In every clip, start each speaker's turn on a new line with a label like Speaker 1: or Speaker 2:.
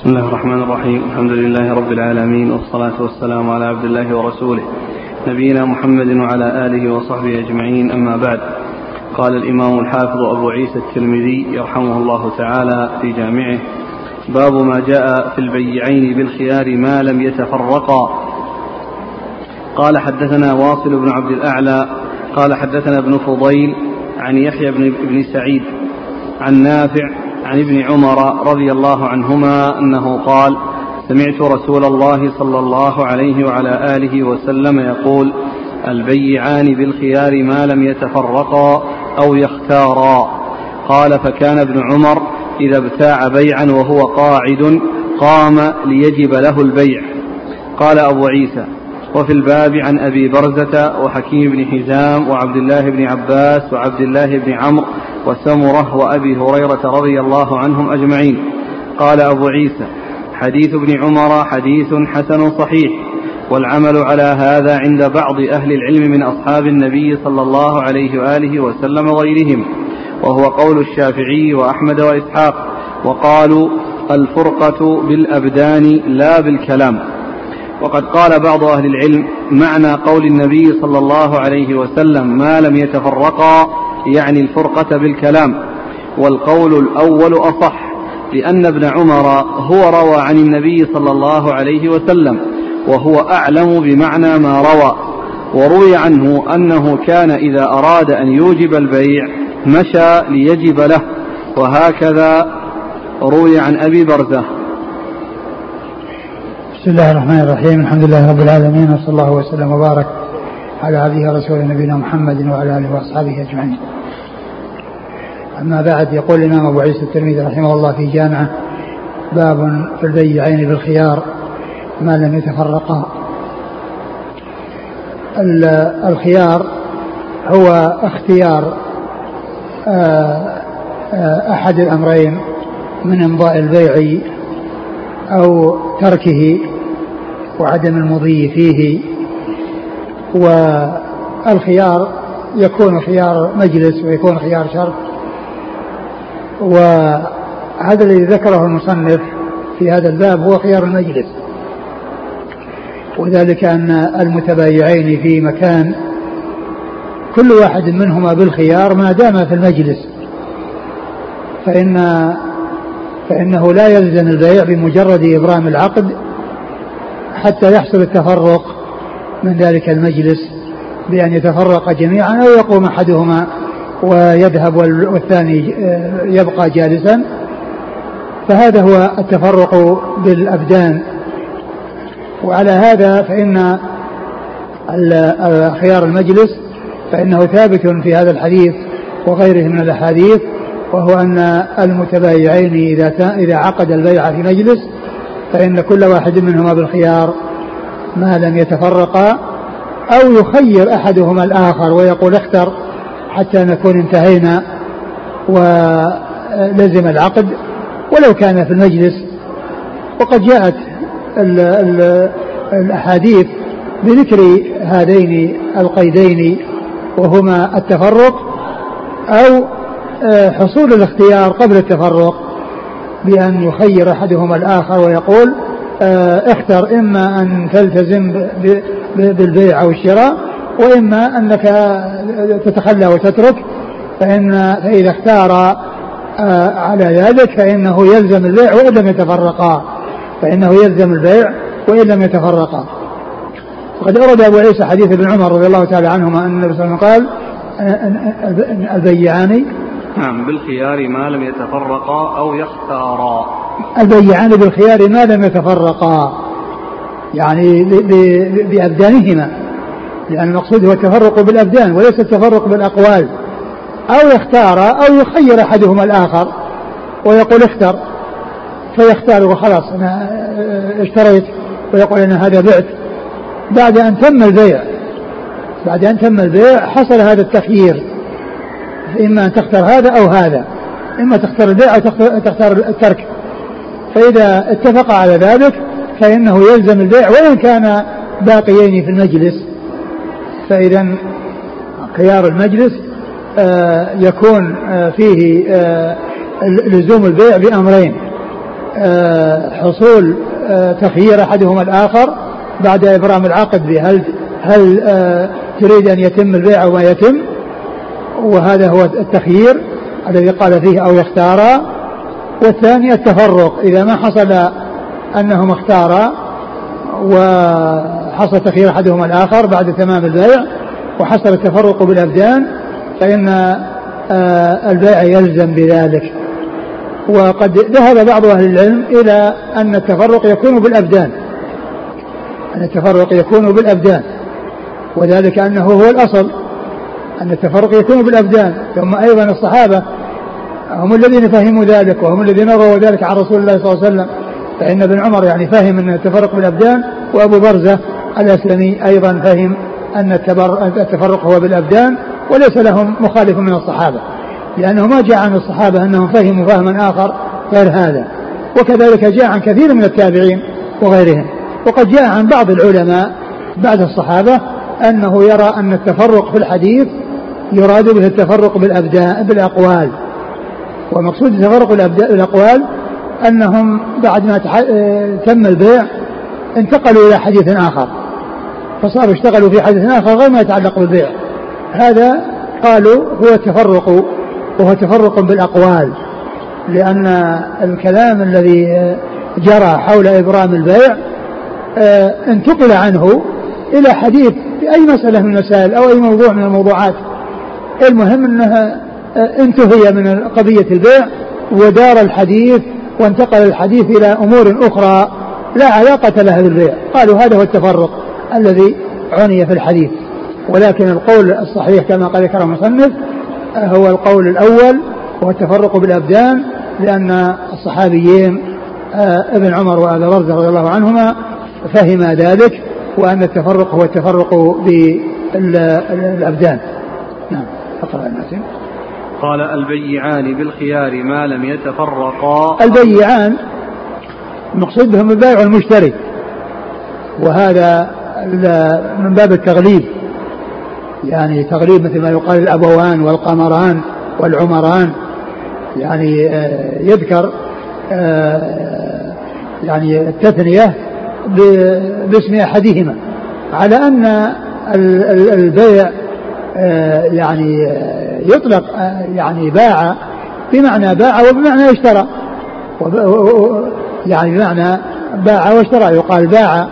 Speaker 1: بسم الله الرحمن الرحيم الحمد لله رب العالمين والصلاة والسلام على عبد الله ورسوله نبينا محمد وعلى آله وصحبه أجمعين أما بعد قال الإمام الحافظ أبو عيسى الترمذي يرحمه الله تعالى في جامعه باب ما جاء في البيعين بالخيار ما لم يتفرقا قال حدثنا واصل بن عبد الأعلى قال حدثنا ابن فضيل عن يحيى بن, بن سعيد عن نافع عن ابن عمر رضي الله عنهما أنه قال سمعت رسول الله صلى الله عليه وعلى آله وسلم يقول البيعان بالخيار ما لم يتفرقا أو يختارا. قال فكان ابن عمر إذا ابتاع بيعا وهو قاعد قام ليجب له البيع. قال أبو عيسى وفي الباب عن أبي برزة وحكيم بن حزام وعبد الله بن عباس وعبد الله بن عمرو وسمرة وأبي هريرة رضي الله عنهم أجمعين. قال أبو عيسى حديث ابن عمر حديث حسن صحيح والعمل على هذا عند بعض أهل العلم من أصحاب النبي صلى الله عليه وآله وسلم وغيرهم وهو قول الشافعي وأحمد وإسحاق وقالوا الفرقة بالأبدان لا بالكلام. وقد قال بعض أهل العلم معنى قول النبي صلى الله عليه وسلم ما لم يتفرقا يعني الفرقة بالكلام. والقول الأول أصح لأن ابن عمر هو روى عن النبي صلى الله عليه وسلم وهو أعلم بمعنى ما روى. وروي عنه أنه كان إذا أراد أن يوجب البيع مشى ليجب له. وهكذا روي عن أبي برزة.
Speaker 2: بسم الله الرحمن الرحيم الحمد لله رب العالمين وصلى الله وسلم وبارك على عبده ورسوله نبينا محمد وعلى آله وأصحابه أجمعين. أما بعد يقول الإمام أبو عيسى الترمذي رحمه الله في جامعه باب في البيعين بالخيار ما لم يتفرقا. الخيار هو اختيار آه، آه، أحد الأمرين من إمضاء البيع أو تركه وعدم المضي فيه. والخيار يكون خيار مجلس ويكون خيار شرط. وهذا الذي ذكره المصنف في هذا الباب هو خيار المجلس. وذلك أن المتبايعين في مكان كل واحد منهما بالخيار ما دام في المجلس. فإن فإنه لا يلزم البيع بمجرد إبرام العقد حتى يحصل التفرق من ذلك المجلس بأن يتفرق جميعا أو يقوم أحدهما ويذهب والثاني آه، يبقى جالسا. فهذا هو التفرق بالأبدان. وعلى هذا فإن خيار المجلس فإنه ثابت في هذا الحديث وغيره من الأحاديث وهو أن المتبايعين إذا إذا عقد البيع في مجلس فإن كل واحد منهما بالخيار ما لم يتفرقا أو يخير أحدهما الآخر ويقول اختر حتى نكون انتهينا ولزم العقد. ولو كان في المجلس وقد جاءت ال ال الأحاديث بذكر هذين القيدين وهما التفرق أو حصول الاختيار قبل التفرق بأن يخير أحدهما الآخر ويقول آه، اختر إما أن تلتزم بالبيع أو الشراء وإما أنك تتخلى وتترك فإن فإذا اختار آه، على ذلك فإنه يلزم البيع وإن لم يتفرقا فإنه يلزم البيع وإن لم يتفرقا وقد أورد أبو عيسى حديث ابن عمر رضي الله تعالى عنهما أن النبي صلى الله عليه وسلم قال البيعان
Speaker 1: نعم بالخيار ما لم يتفرقا أو يختارا.
Speaker 2: البيعان بالخيار ما لم يتفرقا. يعني بأبدانهما. لأن المقصود هو التفرق بالأبدان وليس التفرق بالأقوال. أو يختار أو يخير أحدهما الآخر ويقول اختر. فيختار وخلاص أنا اشتريت. ويقول أنا هذا بعت. بعد أن تم البيع بعد أن تم البيع حصل هذا التخيير. إما أن تختار هذا أو هذا. إما تختار البيع أو تختار الترك. فإذا اتفق على ذلك فإنه يلزم البيع وإن كان باقيين في المجلس. فإذا خيار المجلس آه، يكون آه، فيه آه، لزوم البيع بأمرين. حصول تخيير أحدهما الآخر بعد إبرام العقد بهل هل تريد أن يتم البيع أو ما يتم؟ وهذا هو التخيير الذي قال فيه أو يختارا والثاني التفرق إذا ما حصل أنهما اختارا وحصل تخيير أحدهما الآخر بعد تمام البيع وحصل التفرق بالأبدان فإن آه، البيع يلزم بذلك. وقد ذهب بعض أهل العلم إلى أن التفرق يكون بالأبدان. أن التفرق يكون بالأبدان. وذلك أنه هو الأصل. أن التفرق يكون بالأبدان ثم أيضا الصحابة هم الذين فهموا ذلك وهم الذين رووا ذلك عن رسول الله صلى الله عليه وسلم. فإن ابن عمر يعني فهم أن التفرق بالأبدان وأبو برزة الأسلمي أيضا فهم أن التفرق هو بالأبدان وليس لهم مخالف من الصحابة. لأنه ما جاء عن الصحابة أنهم فهموا فهما آخر غير هذا. وكذلك جاء عن كثير من التابعين وغيرهم. وقد جاء عن بعض العلماء بعد الصحابة أنه يرى أن التفرق في الحديث يراد به التفرق بالأبدان بالأقوال. ومقصود التفرق بالأقوال أنهم بعد ما تم البيع انتقلوا إلى حديث آخر. فصاروا اشتغلوا في حديث آخر غير ما يتعلق بالبيع. هذا قالوا هو التفرق وهو تفرق بالأقوال. لأن الكلام الذي جرى حول إبرام البيع آه، انتقل عنه إلى حديث في أي مسألة من المسائل أو أي موضوع من الموضوعات. المهم أنها آه، انتهي من قضية البيع ودار الحديث وانتقل الحديث إلى أمور أخرى لا علاقة لها بالبيع. قالوا هذا هو التفرق الذي عني في الحديث. ولكن القول الصحيح كما قال ذكر المصنف هو القول الأول وهو التفرق بالأبدان لأن الصحابيين آه، ابن عمر وأبا برزة رضي الله عنهما فهما ذلك وأن التفرق هو التفرق بالأبدان. نعم. اقرأ الناس
Speaker 1: قال البيعان بالخيار ما لم يتفرقا.
Speaker 2: البيعان المقصود بهم البائع والمشتري. وهذا من باب التغليب. يعني تغليب مثل ما يقال الأبوان والقمران والعمران. يعني آه، يذكر آه، يعني التثنية باسم أحدهما. على أن البيع يعني يطلق يعني باع بمعنى باع وبمعنى اشترى. يعني بمعنى باع واشترى يقال باع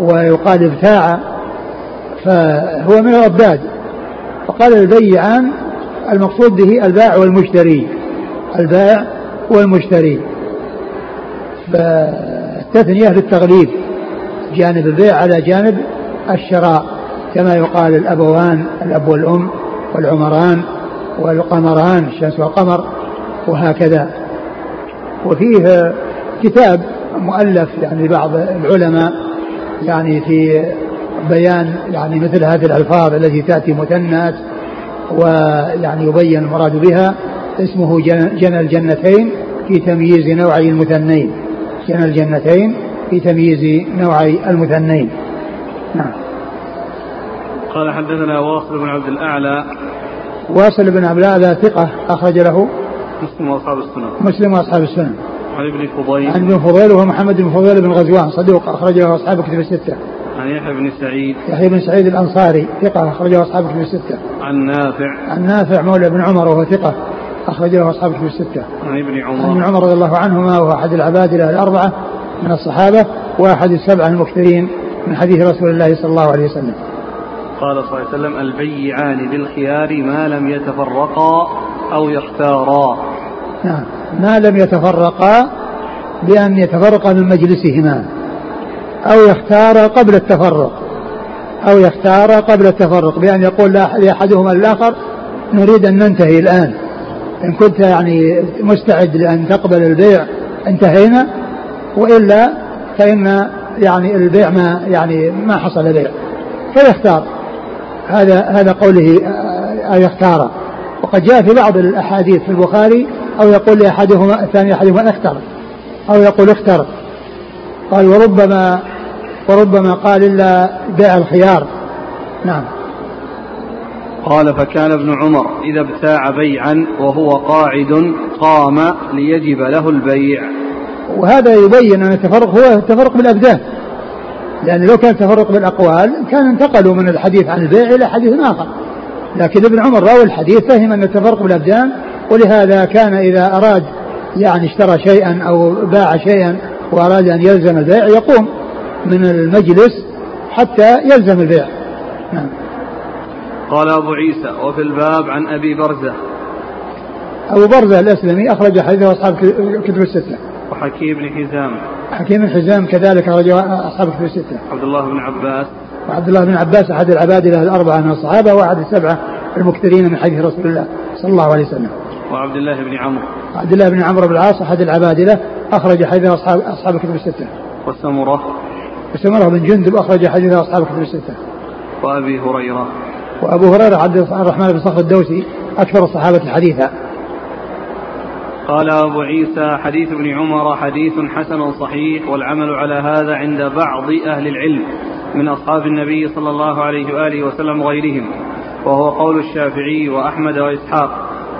Speaker 2: ويقال ابتاع فهو من الأضداد فقال البيعان المقصود به البائع والمشتري البائع والمشتري. فالتثنية للتغليب جانب البيع على جانب الشراء. كما يقال الأبوان الأب والأم والعمران والقمران الشمس والقمر وهكذا. وفيه كتاب مؤلف يعني بعض العلماء يعني في بيان يعني مثل هذه الألفاظ التي تأتي مثنات ويعني يبين المراد بها اسمه جنى الجنتين في تمييز نوعي المثنين. جنى الجنتين في تمييز نوعي المثنين. نعم.
Speaker 1: قال حدثنا واصل بن عبد الأعلى.
Speaker 2: واصل بن عبد الأعلى ثقة أخرج له
Speaker 1: مسلم وأصحاب السنن
Speaker 2: مسلم وأصحاب السنن
Speaker 1: عن ابن فضيل.
Speaker 2: عن ابن فضيل وهو محمد بن فضيل بن غزوان صدوق أخرج له أصحاب كتب الستة.
Speaker 1: عن يحيى بن سعيد.
Speaker 2: يحيى بن سعيد الأنصاري ثقة أخرجه أصحاب كتب الستة.
Speaker 1: عن نافع.
Speaker 2: عن نافع مولى بن عمر وهو ثقة أخرجه أصحاب كتب الستة.
Speaker 1: عن ابن عمر.
Speaker 2: عن ابن عمر رضي الله عنهما وهو أحد العباد الأربعة من الصحابة وأحد السبعة المكثرين من حديث رسول الله صلى الله عليه وسلم.
Speaker 1: قال صلى الله عليه وسلم البيعان بالخيار ما لم يتفرقا أو يختارا.
Speaker 2: نعم. ما لم يتفرقا بأن يتفرقا من مجلسهما. أو يختار قبل التفرق. أو يختار قبل التفرق. بأن يقول لأحدهما للآخر نريد أن ننتهي الآن. إن كنت يعني مستعد لأن تقبل البيع انتهينا. وإلا فإن يعني البيع ما يعني ما حصل بيع. فيختار. هذا هذا قوله أو يختار. وقد جاء في بعض الأحاديث في البخاري أو يقول لأحدهما الثاني أحدهما اختر أو يقول اختر. قال وربما وربما قال إلا بيع الخيار. نعم.
Speaker 1: قال فكان ابن عمر إذا ابتاع بيعا وهو قاعد قام ليجب له البيع.
Speaker 2: وهذا يبين أن التفرق هو التفرق بالأبدان. لأن لو كان التفرق بالأقوال كان انتقلوا من الحديث عن البيع إلى حديث آخر. لكن ابن عمر راوي الحديث فهم أن التفرق بالأبدان ولهذا كان إذا أراد يعني اشترى شيئا أو باع شيئا وأراد أن يلزم البيع يقوم من المجلس حتى يلزم البيع. نعم.
Speaker 1: قال أبو عيسى وفي الباب عن أبي برزة.
Speaker 2: أبو برزة الأسلمي أخرج حديثه أصحاب كتب الستة.
Speaker 1: وحكيم بن حزام.
Speaker 2: حكيم بن حزام كذلك أخرجه أصحاب كتب الستة.
Speaker 1: عبد الله بن عباس.
Speaker 2: وعبد الله بن عباس أحد العبادلة الأربعة من الصحابة وأحد السبعة المكثرين من حديث رسول الله صلى الله عليه وسلم.
Speaker 1: وعبد الله بن عمرو.
Speaker 2: عبد الله بن عمرو بن العاص أحد العبادلة أخرج حديث أصحاب أصحاب كتب الستة.
Speaker 1: والسمرة
Speaker 2: وسمرة بن جندب أخرج حديث أصحاب كتب الستة.
Speaker 1: وأبي هريرة.
Speaker 2: وأبو هريرة عبد الرحمن بن صخر الدوسي أكثر الصحابة حديثا
Speaker 1: قال أبو عيسى حديث ابن عمر حديث حسن صحيح والعمل على هذا عند بعض أهل العلم من أصحاب النبي صلى الله عليه وآله وسلم وغيرهم وهو قول الشافعي وأحمد وإسحاق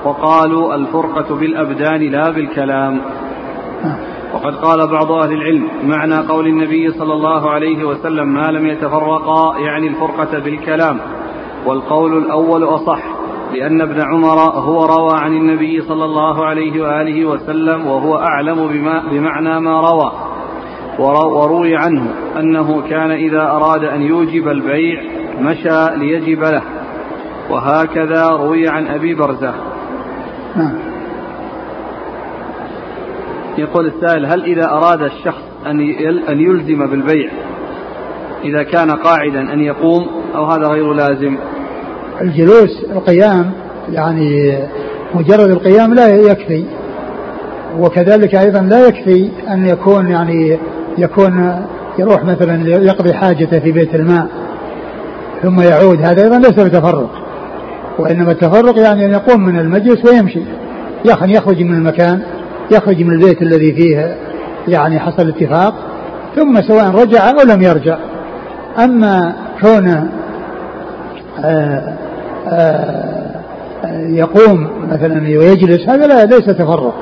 Speaker 1: وقالوا الفرقة بالأبدان لا بالكلام. وقد قال بعض أهل العلم معنى قول النبي صلى الله عليه وسلم ما لم يتفرقا يعني الفرقة بالكلام والقول الأول أصح. لأن ابن عمر هو روى عن النبي صلى الله عليه وآله وسلم وهو أعلم بما بمعنى ما روى. وروي عنه أنه كان إذا أراد أن يوجب البيع مشى ليجب له. وهكذا روي عن أبي برزة. نعم. يقول السائل هل إذا أراد الشخص أن أن يلزم بالبيع إذا كان قاعدا أن يقوم أو هذا غير لازم؟
Speaker 2: الجلوس القيام يعني مجرد القيام لا يكفي. وكذلك أيضا لا يكفي أن يكون يعني يكون يروح مثلا يقضي حاجته في بيت الماء ثم يعود. هذا أيضا ليس بتفرق وإنما التفرق يعني أن يقوم من المجلس ويمشي. يعني يخرج من المكان يخرج من البيت الذي فيه يعني حصل اتفاق ثم سواء رجع أو لم يرجع. أما كونه آه، يقوم مثلا ويجلس هذا لا ليس تفرق.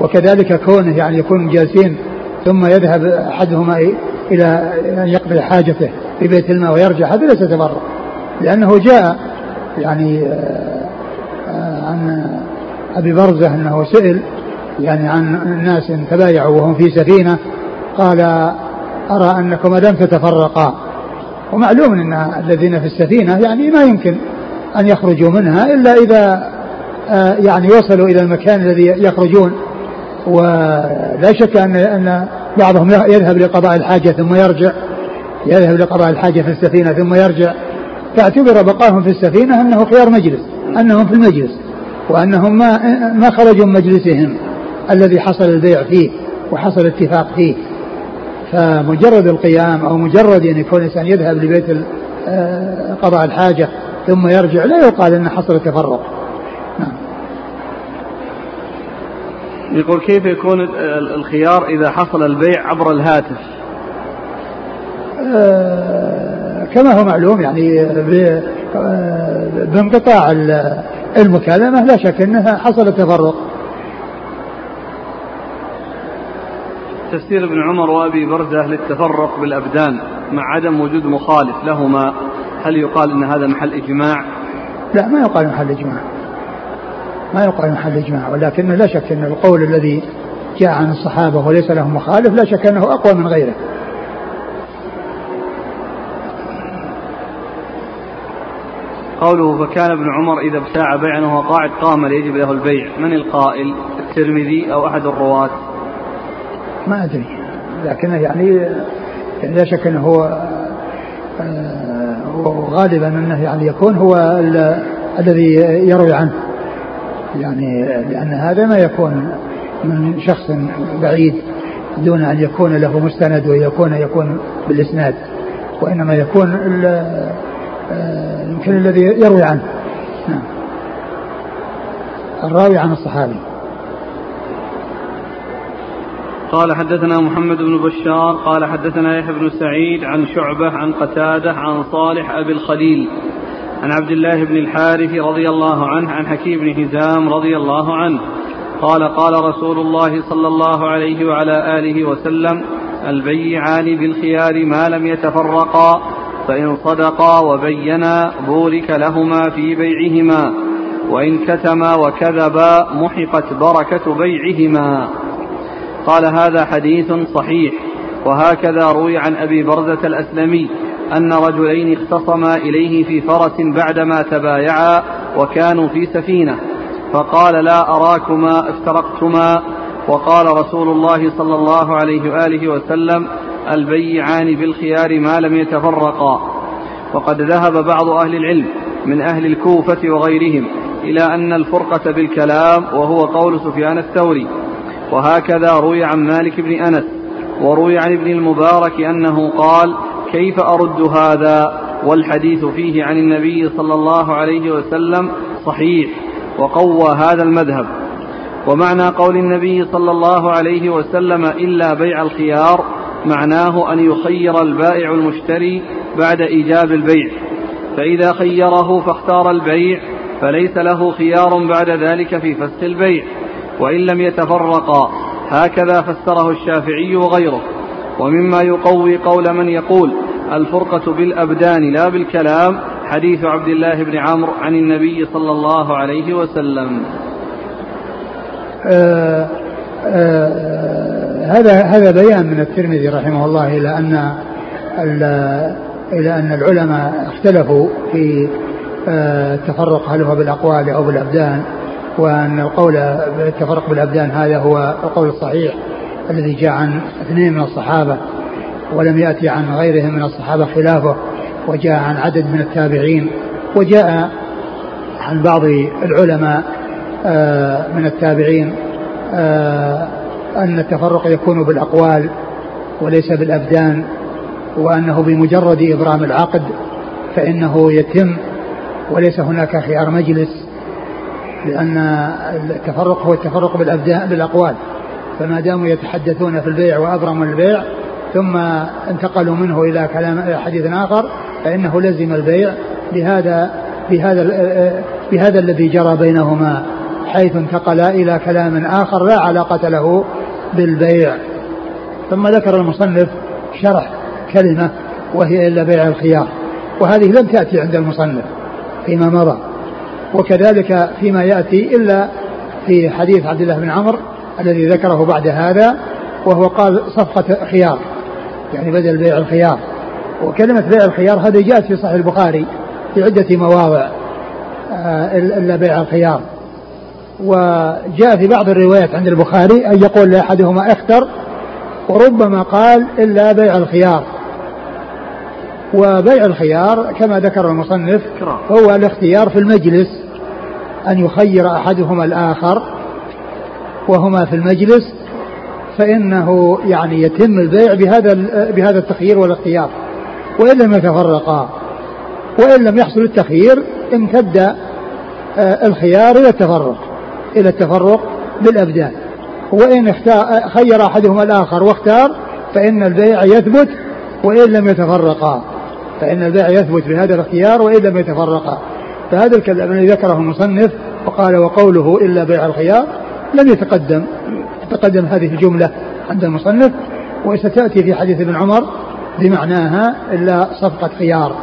Speaker 2: وكذلك كونه يعني يكون جالسين ثم يذهب أحدهما إلى أن يقضي حاجته في بيت الماء ويرجع هذا ليس تفرق. لأنه جاء يعني آه، عن أبي برزة أنه سئل يعني عن ناس تبايعوا وهم في سفينة قال أرى أنكما لم تتفرقا. ومعلوم إن الذين في السفينة يعني ما يمكن أن يخرجوا منها إلا إذا آه، يعني وصلوا إلى المكان الذي يخرجون. ولا شك أن أن بعضهم يذهب لقضاء الحاجة ثم يرجع. يذهب لقضاء الحاجة في السفينة ثم يرجع. فاعتبر بقائهم في السفينة أنه خيار مجلس أنهم في المجلس وأنهم ما ما خرجوا من مجلسهم الذي حصل البيع فيه وحصل اتفاق فيه. فمجرد القيام أو مجرد أن يكون الانسان يذهب لبيت آه، قضاء الحاجة ثم يرجع لا يقال إن حصل تفرق نعم.
Speaker 1: يقول كيف يكون الخيار إذا حصل البيع عبر الهاتف؟
Speaker 2: آه، كما هو معلوم يعني آه، بانقطاع المكالمة لا شك إنها حصل تفرق
Speaker 1: تفسير ابن عمر وأبي برزة للتفرق بالأبدان مع عدم وجود مخالف لهما هل يقال إن هذا محل إجماع؟
Speaker 2: لا ما يقال محل إجماع. ما يقال محل إجماع ولكن لا شك إن القول الذي جاء عن الصحابة وليس له مخالف لا شك أنه أقوى من غيره.
Speaker 1: قوله فكان ابن عمر إذا ابتاع بيعا وهو قاعد قام ليجب له البيع من القائل الترمذي أو أحد الرواة
Speaker 2: ما أدري لكنه يعني لا شك أنه هو آه، غالبا أنه يعني يكون هو الذي يروي عنه. يعني لأن هذا ما يكون من شخص بعيد دون أن يكون له مستند ويكون يكون بالإسناد وإنما يكون آه، يمكن الذي يروي عنه. نعم. الراوي عن الصحابي.
Speaker 1: قال حدثنا محمد بن بشار قال حدثنا يحيى بن سعيد عن شعبة عن قتادة عن صالح أبي الخليل عن عبد الله بن الحارث رضي الله عنه عن حكيم بن هزام رضي الله عنه. قال قال رسول الله صلى الله عليه وعلى آله وسلم البيعان بالخيار ما لم يتفرقا فإن صدقا وبينا بورك لهما في بيعهما وإن كتما وكذبا محقت بركة بيعهما. قال هذا حديث صحيح. وهكذا روي عن أبي برزة الأسلمي أن رجلين اختصما إليه في فرس بعدما تبايعا وكانوا في سفينة. فقال لا أراكما افترقتما. وقال رسول الله صلى الله عليه وآله وسلم البيعان بالخيار ما لم يتفرقا. وقد ذهب بعض أهل العلم من أهل الكوفة وغيرهم إلى أن الفرقة بالكلام وهو قول سفيان الثوري. وهكذا روي عن مالك بن أنس وروي عن ابن المبارك أنه قال كيف أرد هذا؟ والحديث فيه عن النبي صلى الله عليه وسلم صحيح وقوى هذا المذهب. ومعنى قول النبي صلى الله عليه وسلم إلا بيع الخيار معناه أن يخير البائع المشتري بعد إيجاب البيع. فإذا خيره فاختار البيع فليس له خيار بعد ذلك في فسخ البيع. وإن لم يتفرقا هكذا فسره الشافعي وغيره. ومما يقوي قول من يقول الفرقة بالأبدان لا بالكلام حديث عبد الله بن عمرو عن النبي صلى الله عليه وسلم.
Speaker 2: آه آه هذا هذا بيان من الترمذي رحمه الله إلى أن إلى أن العلماء اختلفوا في آه التفرق هل هو بالأقوال أو بالأبدان. وأن القول بالتفرق بالأبدان هذا هو القول الصحيح الذي جاء عن اثنين من الصحابة ولم يأتي عن غيرهم من الصحابة خلافه وجاء عن عدد من التابعين وجاء عن بعض العلماء آه، من التابعين آه، أن التفرق يكون بالأقوال وليس بالأبدان وأنه بمجرد إبرام العقد فإنه يتم وليس هناك خيار مجلس لأن التفرق هو التفرق بالأقوال. فما داموا يتحدثون في البيع وأبرموا البيع ثم انتقلوا منه إلى كلام حديث آخر فإنه لزم البيع بهذا بهذا بهذا الذي جرى بينهما حيث انتقل إلى كلام آخر لا علاقة له بالبيع. ثم ذكر المصنف شرح كلمة وهي إلا بيع الخيار. وهذه لم تأتي عند المصنف فيما مضى. وكذلك فيما يأتي إلا في حديث عبد الله بن عمرو الذي ذكره بعد هذا وهو قال صفقة خيار يعني بدل بيع الخيار. وكلمة بيع الخيار هذه جاءت في صحيح البخاري في عدة مواضع آه، إلا بيع الخيار. وجاء في بعض الروايات عند البخاري أن يقول لأحدهما اختر وربما قال إلا بيع الخيار. وبيع الخيار كما ذكر المصنف هو الاختيار في المجلس. أن يخير أحدهما الآخر وهما في المجلس فإنه يعني يتم البيع بهذا بهذا التخيير والاختيار. وإن لم يتفرقا وإن لم يحصل التخيير امتد آه، الخيار إلى التفرق إلى التفرق بالأبدان. وإن خير أحدهما الآخر واختار فإن البيع يثبت وإن لم يتفرقا فإن البيع يثبت بهذا الاختيار وإن لم يتفرقا. فهذا الكلام الذي ذكره المصنف وقال وقوله إلا بيع الخيار لم يتقدم. تقدم هذه الجملة عند المصنف وستأتي في حديث ابن عمر بمعناها إلا صفقة خيار.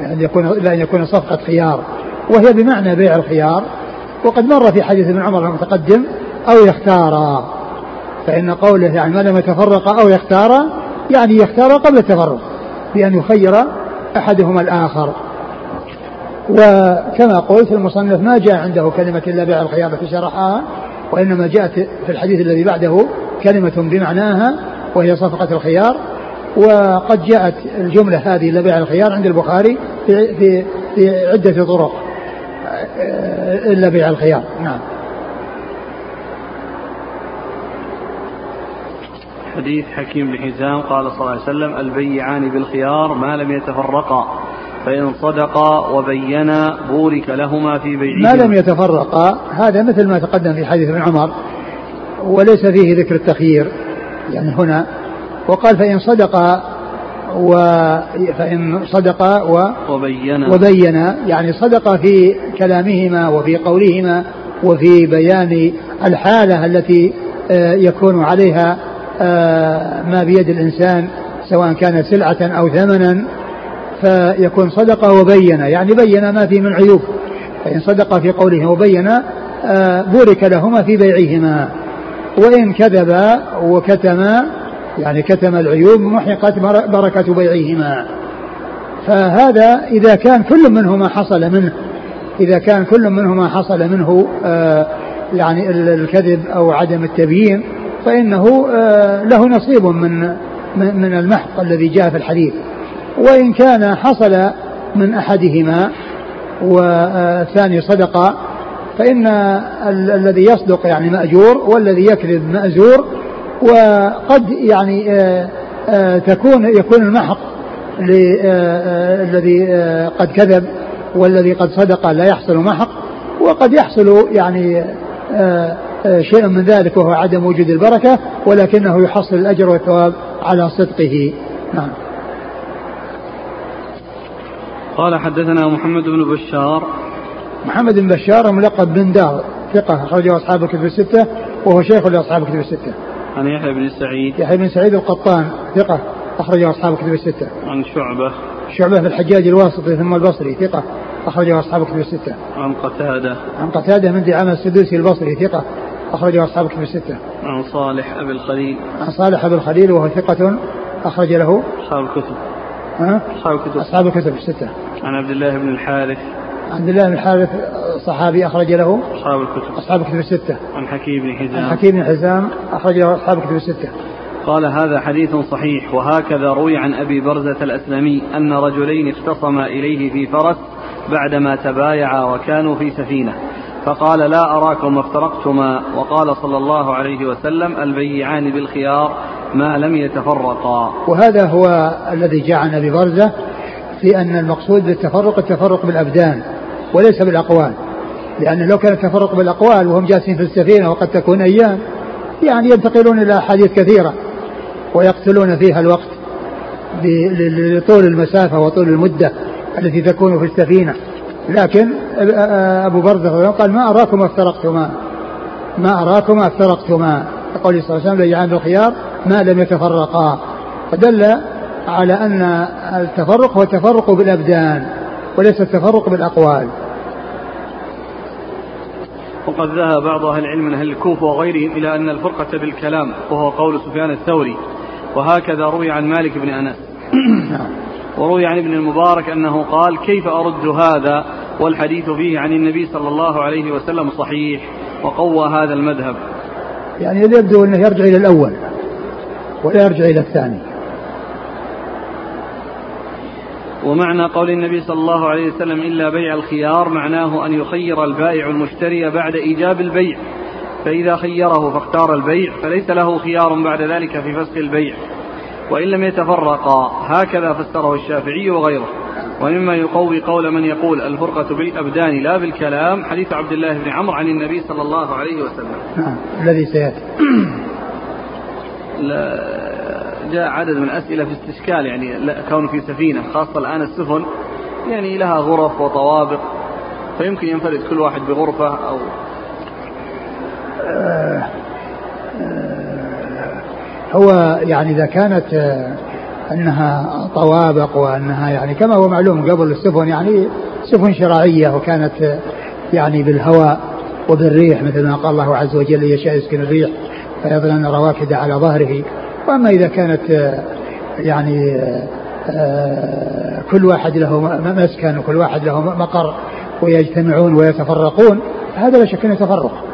Speaker 2: يعني يكون إلا أن يكون صفقة خيار. وهي بمعنى بيع الخيار. وقد مر في حديث ابن عمر المتقدم أو يختارا فإن قوله يعني ما لم يتفرق أو يختارا يعني يختار قبل التفرق بأن يخير أحدهما الآخر. وكما قلت المصنف ما جاء عنده كلمة إلا بيع الخيار التي شرحها وإنما جاءت في الحديث الذي بعده كلمة بمعناها وهي صفقة الخيار. وقد جاءت الجملة هذه لبيع الخيار عند البخاري في, في, في عدة طرق إلا بيع الخيار. نعم.
Speaker 1: حديث حكيم بن حزام قال صلى الله عليه وسلم البيعان بالخيار ما لم يتفرقا. فإن صدقا وبينا بورك لهما في بيعهما
Speaker 2: ما لم يتفرقا هذا مثل ما تقدم في حديث ابن عمر وليس فيه ذكر التخيير يعني هنا وقال فإن صدقا و فإن صدقا و
Speaker 1: وبينا.
Speaker 2: وبينا يعني صدقا في كلامهما وفي قولهما وفي بيان الحالة التي آه، يكون عليها آه، ما بيد الإنسان سواء كان سلعة أو ثمنا فيكون صدق وبين يعني بين ما فيه من عيوب. فإن صدق في قوله وبين آه، بورك لهما في بيعهما. وإن كذبا وكتما يعني كتم العيوب محقت بركة بيعهما. فهذا إذا كان كل منهما حصل منه إذا كان كل منهما حصل منه آه يعني الكذب أو عدم التبيين فإنه آه له نصيب من من المحق الذي جاء في الحديث. وإن كان حصل من أحدهما والثاني صدق فإن الذي يصدق يعني مأجور والذي يكذب مأزور وقد يعني آه، آه، تكون يكون المحق آه، قد كذب والذي قد صدق لا يحصل محق وقد يحصل يعني شيء من ذلك وهو عدم وجود البركة ولكنه يحصل الأجر والثواب على صدقه. نعم.
Speaker 1: قال حدثنا محمد بن بشار
Speaker 2: محمد بن بشار ملقب بن دار ثقة أخرجه أصحاب الكتب الستة وهو شيخ لأصحاب الكتب الستة.
Speaker 1: عن يحيى بن سعيد
Speaker 2: يحيى بن سعيد القطان ثقة أخرجه أصحاب الكتب الستة.
Speaker 1: عن شعبة
Speaker 2: شعبة الحجاج الواسطي ثم البصري ثقة أخرجه أصحاب الكتب الستة.
Speaker 1: عن قتادة
Speaker 2: عن قتادة من دعامة السدوسي البصري ثقة أخرجه أصحاب الكتب الستة.
Speaker 1: عن صالح أبي الخليل
Speaker 2: عن صالح أبي الخليل وهو ثقة أخرج له
Speaker 1: أصحاب الكتب
Speaker 2: ها؟ أصحاب الكتب. أصحاب الكتب الستة.
Speaker 1: عن عبد الله بن الحارث.
Speaker 2: عبد الله بن الحارث صحابي أخرج له.
Speaker 1: أصحاب الكتب.
Speaker 2: أصحاب الكتب الستة.
Speaker 1: عن حكيم بن حزام.
Speaker 2: عن حكيم بن حزام أخرج له أصحاب الكتب الستة.
Speaker 1: قال هذا حديث صحيح. وهكذا روي عن أبي برزة الأسلمي أن رجلين اختصما إليه في فرس بعدما تبايعا وكانوا في سفينة. فقال لا أراكم افترقتما. وقال صلى الله عليه وسلم البيعان بالخيار ما لم يتفرقا.
Speaker 2: وهذا هو الذي جاء عن أبي برزة في أن المقصود بالتفرق التفرق بالأبدان وليس بالأقوال. لأن لو كان التفرق بالأقوال وهم جالسين في السفينة وقد تكون أيام يعني ينتقلون إلى أحاديث كثيرة ويقتلون فيها الوقت لطول المسافة وطول المدة التي تكون في السفينة. لكن أبو برزة قال ما أراكم افترقتما؟ ما أراكم افترقتما؟ يقول صلى الله عليه وسلم ليعان بالخيار ما لم يتفرقا. فدل على أن التفرق هو التفرق بالأبدان وليس التفرق بالأقوال.
Speaker 1: وقد ذهب بعض أهل العلم من أهل الكوفة وغيرهم إلى أن الفرقة بالكلام وهو قول سفيان الثوري. وهكذا روي عن مالك بن أنس. وروي عن ابن المبارك أنه قال كيف أرد هذا والحديث فيه عن النبي صلى الله عليه وسلم صحيح وقوى هذا المذهب؟
Speaker 2: يعني يبدو أنه يرجع إلى الأول ولا يرجع إلى الثاني.
Speaker 1: ومعنى قول النبي صلى الله عليه وسلم إلا بيع الخيار معناه أن يخير البائع المشتري بعد إيجاب البيع فإذا خيره فاختار البيع فليس له خيار بعد ذلك في فسخ البيع. وإن لم يتفرقا هكذا فسره الشافعي وغيره. ومما يقوي قول من يقول الفرقة بالأبدان لا بالكلام حديث عبد الله بن عمرو عن النبي صلى الله عليه وسلم.
Speaker 2: نعم الذي سيأتي.
Speaker 1: جاء عدد من الأسئلة في استشكال يعني كونه في سفينة خاصة الآن السفن يعني لها غرف وطوابق فيمكن ينفرد كل واحد بغرفة أو
Speaker 2: آه، هو يعني إذا كانت آه، أنها طوابق وأنها يعني كما هو معلوم قبل السفن يعني سفن شرعية وكانت آه، يعني بالهواء وبالريح مثل ما قال الله عز وجل يشاء يسكن الريح فيظلن رواكد على ظهره. وأما إذا كانت آه، يعني كل واحد له مسكن وكل واحد له مقر ويجتمعون ويتفرقون هذا لا شك إنه تفرق.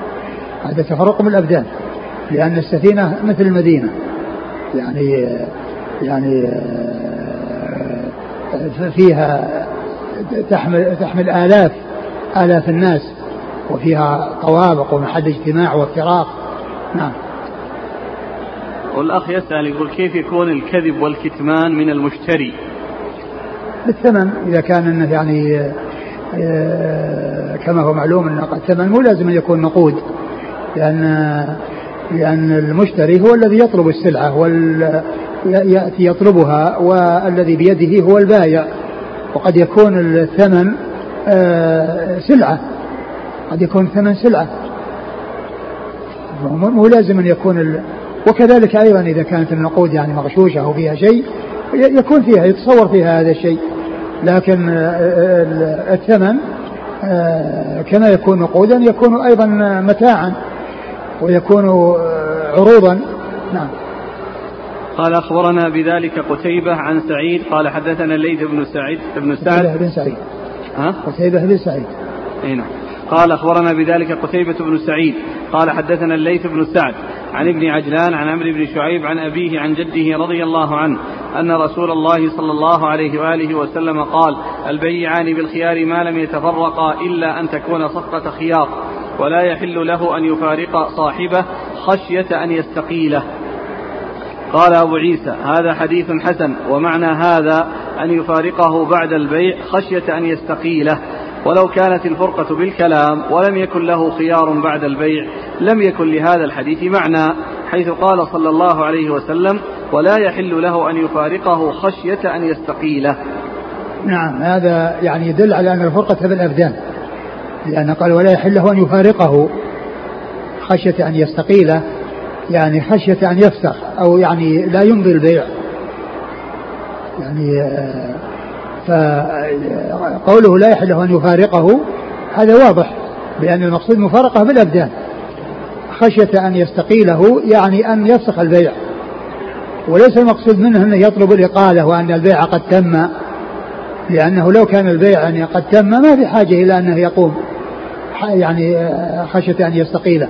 Speaker 2: هذا تفرق بالأبدان. لأن السفينة مثل المدينة. يعني يعني آه، فيها تحمل تحمل آلاف آلاف الناس وفيها طوابق ومحل اجتماع وافتراق نعم.
Speaker 1: والأخ يسأل يقول كيف يكون الكذب والكتمان من المشتري؟
Speaker 2: بالثمن إذا كان أنه يعني آه، كما هو معلوم أن الثمن مو لازم أن يكون نقود لأن لأن المشتري هو الذي يطلب السلعة ويأتي يطلبها والذي بيده هو البايع. وقد يكون الثمن آه، سلعة. قد يكون الثمن سلعة. مو لازم أن يكون ال... وكذلك أيضا إذا كانت النقود يعني مغشوشة أو فيها شيء يكون فيها يتصور فيها هذا الشيء. لكن الثمن كما يكون نقودا يكون أيضا متاعا. ويكون عروضا. نعم.
Speaker 1: قال أخبرنا بذلك قتيبة عن سعيد. قال حدثنا الليث بن سعيد بن سعد.
Speaker 2: قتيبة بن سعيد.
Speaker 1: ها؟
Speaker 2: قتيبة بن سعيد.
Speaker 1: إي نعم. قال أخبرنا بذلك قتيبة بن سعيد. قال حدثنا الليث بن سعد عن ابن عجلان عن عمرو بن شعيب عن أبيه عن جده رضي الله عنه أن رسول الله صلى الله عليه وآله وسلم قال البيعان بالخيار ما لم يتفرقا إلا أن تكون صفقة خيار ولا يحل له أن يفارق صاحبه خشية أن يستقيله. قال أبو عيسى هذا حديث حسن ومعنى هذا أن يفارقه بعد البيع خشية أن يستقيله. ولو كانت الفرقة بالكلام ولم يكن له خيار بعد البيع لم يكن لهذا الحديث معنى حيث قال صلى الله عليه وسلم ولا يحل له أن يفارقه خشية أن يستقيله.
Speaker 2: نعم هذا يعني يدل على أن الفرقة بالأبدان لأن قال ولا يحل له أن يفارقه. خشية أن يستقيله يعني خشية أن يفسخ أو يعني لا يمضي البيع. يعني فقوله لا يحل له أن يفارقه هذا واضح بأن المقصود مفارقة بالأبدان خشية أن يستقيله يعني أن يفسخ البيع. وليس المقصود منه أنه يطلب الإقالة وأن البيع قد تم لأنه لو كان البيع يعني قد تم ما في حاجة إلى أنه يقوم. يعني آه، خشية أن يستقيله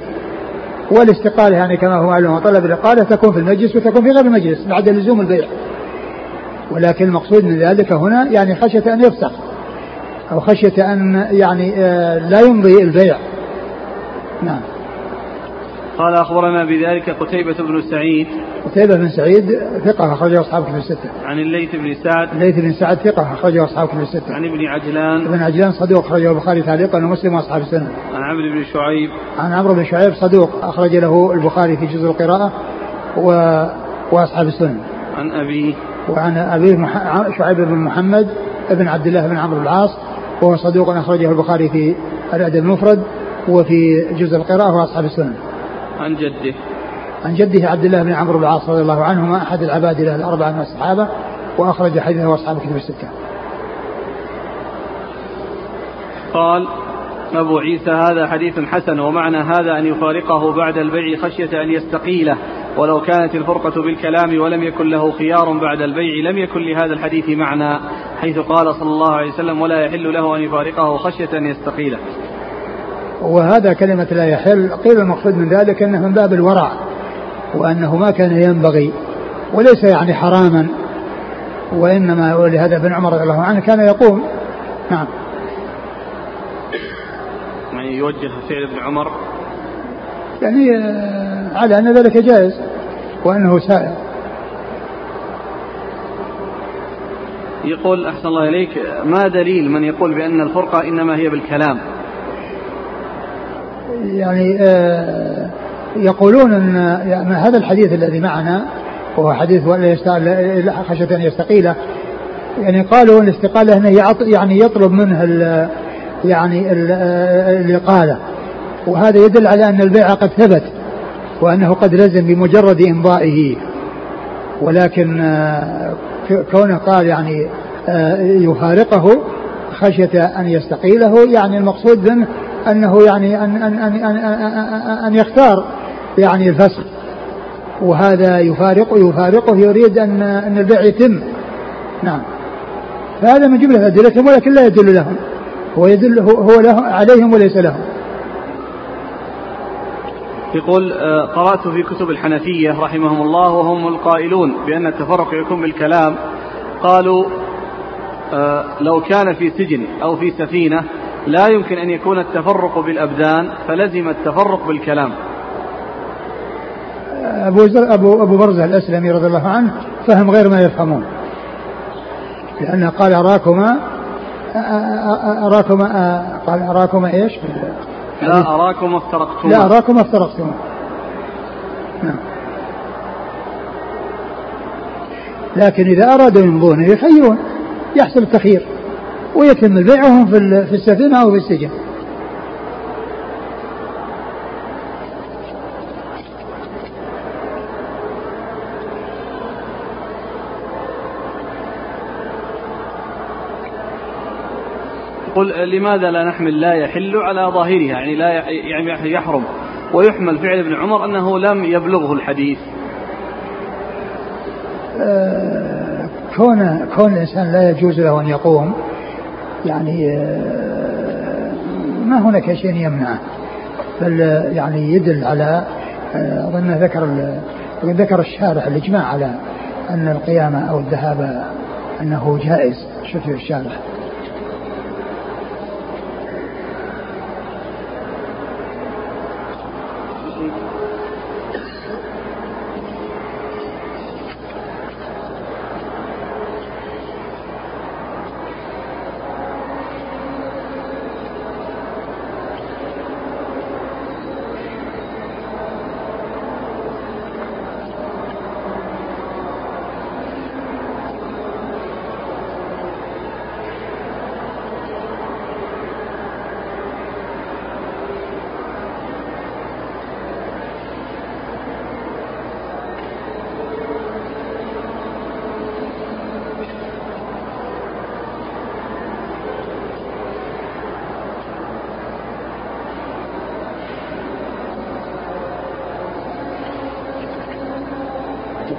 Speaker 2: والاستقالة يعني كما هو معلوم طلب الإقالة تكون في المجلس وتكون في غير المجلس بعد لزوم البيع. ولكن المقصود من ذلك هنا يعني خشية أن يفسخ أو خشية أن يعني آه، لا يمضي البيع. نعم.
Speaker 1: قال أخبرنا بذلك قتيبة بن سعيد
Speaker 2: قتيبة بن سعيد ثقة أخرجه أصحاب كتب الستة.
Speaker 1: عن الليث بن سعد
Speaker 2: الليث بن سعد ثقة أخرجه أصحاب كتب الستة.
Speaker 1: عن ابن عجلان
Speaker 2: ابن عجلان صدوق أخرجه البخاري تعليقا ومسلم وأصحاب السنة.
Speaker 1: عن عمرو بن شعيب
Speaker 2: عن عمرو بن شعيب صدوق أخرج له البخاري في جزء القراءة و... وأصحاب السنة.
Speaker 1: عن أبيه
Speaker 2: وعن أبيه مح... شعيب بن محمد ابن عبد الله بن عمرو العاص وهو صدوق أخرجه البخاري في الأدب المفرد وفي جزء القراءة وأصحاب السنة.
Speaker 1: عن جده
Speaker 2: عن جده عبد الله بن عمرو بن العاص رضي الله عنهما أحد العباد له الأربعة من الصحابة وأخرج حديثه اصحاب كتب الستة.
Speaker 1: قال أبو عيسى هذا حديث حسن ومعنى هذا أن يفارقه بعد البيع خشية أن يستقيله. ولو كانت الفرقة بالكلام ولم يكن له خيار بعد البيع لم يكن لهذا الحديث معنى حيث قال صلى الله عليه وسلم ولا يحل له أن يفارقه خشية أن يستقيله.
Speaker 2: وهذا كلمة لا يحل. قيل المقصود من ذلك أنه من باب الورع وأنه ما كان ينبغي وليس يعني حراما وإنما ولهذا ابن عمر رضي الله عنه كان يقوم. نعم.
Speaker 1: يعني يوجه فعل ابن عمر.
Speaker 2: يعني آه، على أن ذلك جائز وأنه سائر
Speaker 1: يقول أحسن الله إليك ما دليل من يقول بأن الفرقة إنما هي بالكلام؟
Speaker 2: يعني آه يقولون ان هذا الحديث الذي معنا وهو حديث خشية ان يستقيله يعني قالوا الاستقالة انه يعني يطلب منه يعني الإقالة. وهذا يدل على أن البيع قد ثبت وأنه قد لزم بمجرد إمضائه. ولكن آه، كونه قال يعني آه، يفارقه خشية أن يستقيله يعني المقصود منه أنه يعني أن أن أن أن, أن يختار. يعني الفسخ وهذا يفارق يفارقه يريد أن أن البيع يتم. نعم. فهذا من جملة أدلتهم ولكن لا يدل لهم. هو يدل هو له عليهم وليس لهم.
Speaker 1: يقول آه، قرأت في كتب الحنفية رحمهم الله وهم القائلون بأن التفرق يكون بالكلام. قالوا آه، لو كان في سجن أو في سفينة لا يمكن أن يكون التفرق بالأبدان فلزم التفرق بالكلام.
Speaker 2: أبو أبو أبو برزة الأسلمي رضي الله عنه فهم غير ما يفهمون. لأنه قال أراكما أراكما قال أراكما إيش؟
Speaker 1: لا أراكما افترقتما.
Speaker 2: لا أراكما افترقتما. نعم. لكن إذا أرادوا يمضون يخيرون يحصل التخيير ويتم البيع وهم في السفينة أو في السجن.
Speaker 1: يقول لماذا لا نحمل؟ لا يحل على ظاهرها يعني لا يعني يحرم. ويحمل فعل ابن عمر أنه لم يبلغه الحديث.
Speaker 2: آه، كون كون الإنسان لا يجوز له أن يقوم يعني آه، ما هناك شيء يمنعه. بل يعني يدل على آه، أظن ذكر ذكر الشارح الإجماع على أن القيامة أو الذهاب أنه جائز. شوف الشارح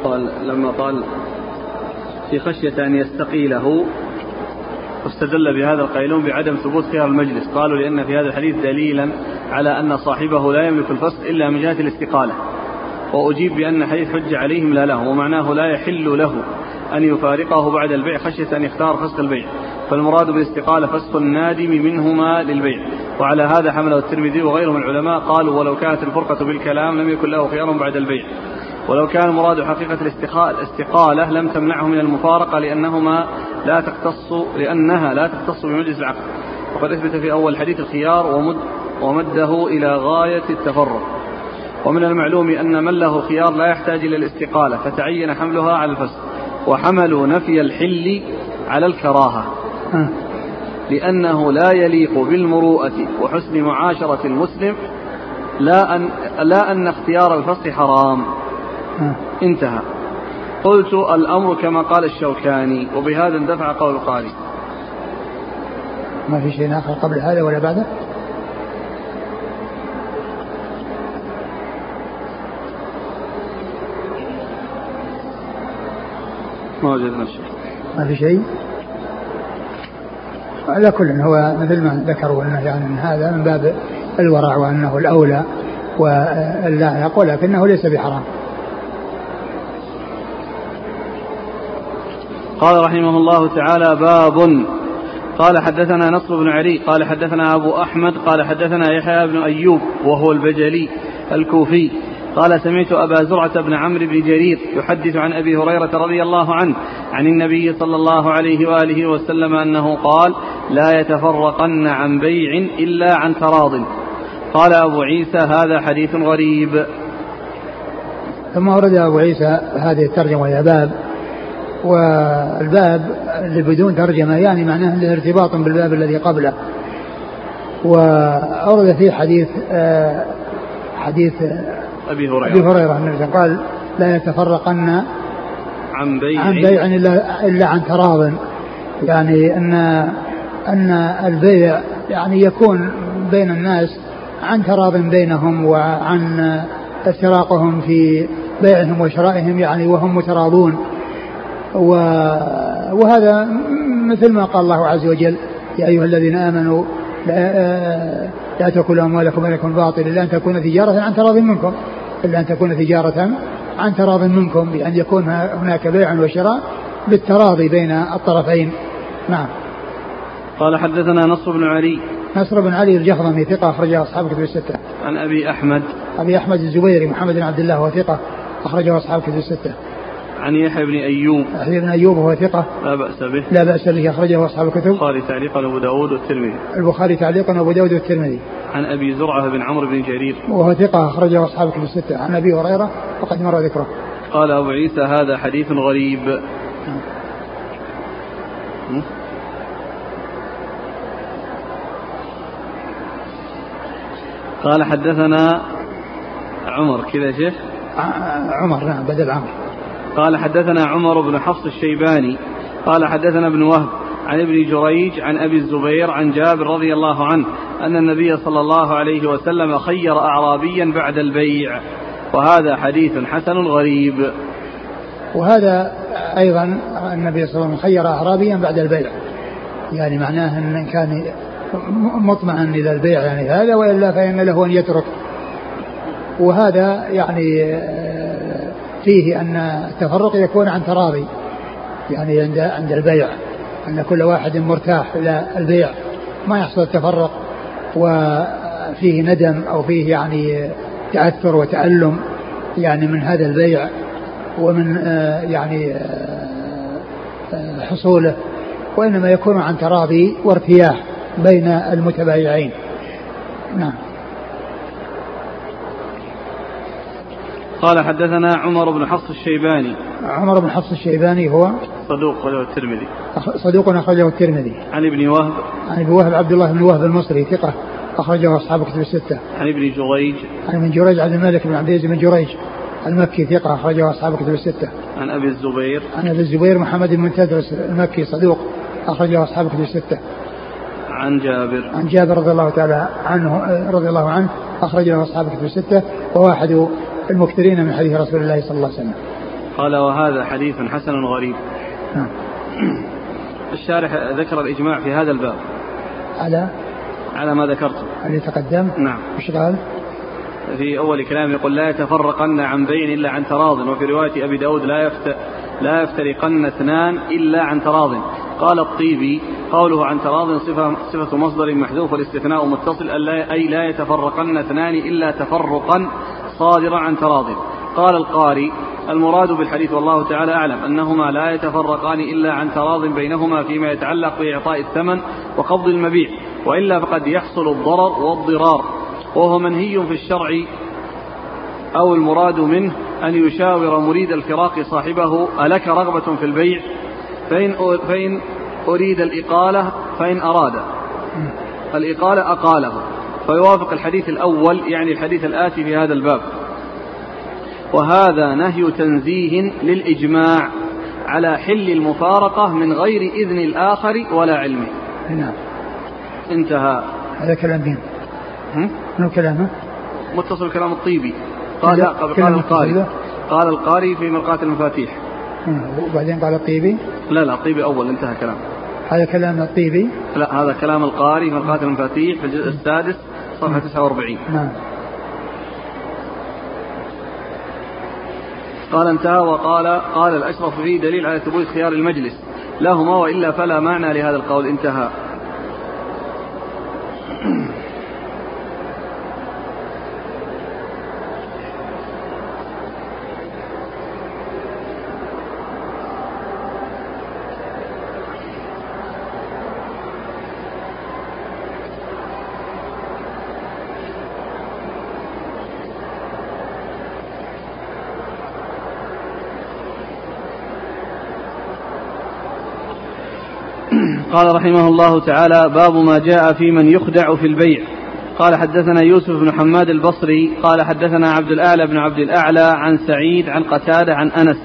Speaker 1: قال لما قال في خشية أن يستقيله. واستدل بهذا القيلون بعدم ثبوت خيار المجلس. قالوا لأن في هذا الحديث دليلا على أن صاحبه لا يملك الفصل إلا من جهة الاستقالة. وأجيب بأن حديث حج عليهم لا له ومعناه لا يحل له أن يفارقه بعد البيع خشية أن يختار فسخ البيع. فالمراد بالاستقالة فسخ النادم منهما للبيع. وعلى هذا حمله الترمذي وغيره من العلماء قالوا ولو كانت الفرقة بالكلام لم يكن له خيار بعد البيع. ولو كان المراد حقيقة الاستقالة لم تمنعه من المفارقة لأنهما لا تختص لأنها لا تختص بمجلس العقد. وقد أثبت في أول حديث الخيار ومد ومده إلى غاية التفرق. ومن المعلوم أن من له خيار لا يحتاج إلى الاستقالة فتعين حملها على الفسق. وحملوا نفي الحل على الكراهة. لأنه لا يليق بالمروءة وحسن معاشرة المسلم لا أن, لا أن اختيار الفسق حرام. انتهى. قلت الأمر كما قال الشوكاني وبهذا اندفع قول القارئ
Speaker 2: ما في شيء آخر قبل هذا ولا بعده؟
Speaker 1: ما وجدنا شيء.
Speaker 2: ما في شيء؟ على كل هو مثل ما ذكروا أنه يعني من هذا من باب الورع وأنه الأولى واللاحق ولكنه ليس بحرام.
Speaker 1: قال رحمه الله تعالى باب. قال حدثنا نصر بن علي قال حدثنا أبو أحمد قال حدثنا يحيى بن أيوب وهو البجلي الكوفي. قال سمعت أبا زرعة بن عمرو بن جرير يحدث عن أبي هريرة رضي الله عنه عن النبي صلى الله عليه وآله وسلم أنه قال لا يتفرقن عن بيع إلا عن تراض قال أبو عيسى هذا حديث غريب
Speaker 2: ثم ورد أبو عيسى هذه الترجمة يا باب. والباب اللي بدون ترجمة يعني معناه له ارتباط بالباب الذي قبله. وأورد فيه حديث آه، حديث
Speaker 1: أبي هريرة.
Speaker 2: أبي هريرة النبي قال لا يتفرقن
Speaker 1: عن بيع
Speaker 2: عن بيع إلا إلا عن تراض. يعني أن أن البيع يعني يكون بين الناس عن تراض بينهم وعن استراقهم في بيعهم وشرائهم يعني وهم متراضون. وهذا مثل ما قال الله عز وجل يا أيها الذين آمنوا لا, لا تأكلوا أموالكم بينكم باطل إلا أن تكون تجارة عن تراض منكم إلا أن تكون تجارة عن تراض منكم بأن يكون هناك بيع وشراء بالتراضي بين الطرفين نعم
Speaker 1: قال حدثنا نصر بن علي
Speaker 2: نصر بن علي الجهضمي ثقة أخرجه أصحاب كتب الستة.
Speaker 1: عن أبي أحمد.
Speaker 2: أبي أحمد الزبيري محمد بن عبد الله وثقة أخرجه أصحاب كتب الستة.
Speaker 1: عن يحيى بن أيوب.
Speaker 2: يحيى بن أيوب وهو ثقة.
Speaker 1: لا بأس به.
Speaker 2: لا بأس به أخرجه أصحاب الكتب.
Speaker 1: البخاري تعليقا وأبو داود والترمذي.
Speaker 2: البخاري تعليقا وأبو داود والترمذي.
Speaker 1: عن أبي زرعة بن عمرو بن جرير.
Speaker 2: وهو ثقة أخرجه أصحاب الكتب الستة. عن أبي هريرة وقد مر ذكره.
Speaker 1: قال أبو عيسى هذا حديث غريب. قال حدثنا عمر كذا شيخ؟
Speaker 2: عمر نعم بدل عمر.
Speaker 1: قال حدثنا عمر بن حفص الشيباني قال حدثنا ابن وهب عن ابن جريج عن أبي الزبير عن جابر رضي الله عنه أن النبي صلى الله عليه وسلم خير أعرابيا بعد البيع وهذا حديث حسن غريب.
Speaker 2: وهذا أيضا النبي صلى الله عليه وسلم خير أعرابيا بعد البيع يعني معناه أن كان مطمئن إلى البيع يعني هذا وإلا فإن له أن يترك. وهذا يعني فيه أن التفرق يكون عن تراضي يعني عند عند البيع أن كل واحد مرتاح إلى البيع ما يحصل التفرق وفيه ندم أو فيه يعني تأثر وتألم يعني من هذا البيع ومن آه، يعني آه، حصوله وإنما يكون عن تراضي وارتياح بين المتبايعين. نعم.
Speaker 1: قال حدثنا عمر بن حفص الشيباني.
Speaker 2: عمر بن حفص الشيباني هو
Speaker 1: صدوق أخرجه الترمذي.
Speaker 2: صدوق أخرجه الترمذي.
Speaker 1: عن ابن وهب.
Speaker 2: عن ابن وهب عبد الله بن وهب المصري ثقة أخرجه أصحاب كتب الستة.
Speaker 1: عن ابن جريج.
Speaker 2: عن ابن جريج عبد الملك بن عبد العزيز بن جريج المكي ثقة أخرجه أصحاب كتب الستة.
Speaker 1: عن أبي الزبير.
Speaker 2: عن أبي الزبير محمد بن تدرس المكي صدوق أخرجه أصحاب كتب الستة.
Speaker 1: عن جابر.
Speaker 2: عن جابر رضي الله تعالى عنه رضي الله عنه أخرج له أصحاب كتب الستة. وواحد المكثرين من حديث رسول الله صلى الله عليه وسلم.
Speaker 1: قال وهذا حديث حسن غريب. نعم. الشارح ذكر الإجماع في هذا الباب.
Speaker 2: على
Speaker 1: على ما ذكرته.
Speaker 2: اللي تقدم؟
Speaker 1: نعم.
Speaker 2: إيش قال؟
Speaker 1: في أول كلام يقول لا يتفرقن عن بين إلا عن تراض وفي رواية أبي داود لا يفت لا يفترقن اثنان إلا عن تراض قال الطيبي قوله عن تراض صفة, صفة مصدر محذوف والاستثناء متصل أي لا يتفرقن اثنان إلا تفرقا صادرا عن تراض. قال القاري المراد بالحديث والله تعالى أعلم أنهما لا يتفرقان إلا عن تراض بينهما فيما يتعلق بإعطاء الثمن وقبض المبيع وإلا فقد يحصل الضرر والضرار وهو منهي في الشرع أو المراد منه أن يشاور مريد الفراق صاحبه ألك رغبة في البيع؟ فإن, فإن أريد الإقالة فإن أراد الإقالة أقاله. فيوافق الحديث الأول يعني الحديث الآتي في هذا الباب. وهذا نهي تنزيه للإجماع على حل المفارقة من غير إذن الآخر ولا علمه
Speaker 2: نعم.
Speaker 1: انتهى.
Speaker 2: هذا كلام مين؟ من كلامه؟
Speaker 1: متصل كلام الطيبي. قال قال القاري. قال القاري في مرقاة المفاتيح.
Speaker 2: وبعدين قال الطيبي؟
Speaker 1: لا لا الطيبي أول انتهى كلام.
Speaker 2: هذا كلام الطيبي؟
Speaker 1: لا هذا كلام القاري في مرقاة المفاتيح في الجزء السادس. صفحة 49 نعم. قال انتهى وقال قال الأشرف فيه دليل على ثبوت خيار المجلس. لهما وإلا فلا معنى لهذا القول. انتهى. قال رحمه الله تعالى باب ما جاء في من يخدع في البيع. قال حدثنا يوسف بن حماد البصري قال حدثنا عبد الأعلى بن عبد الأعلى عن سعيد عن قتادة عن أنس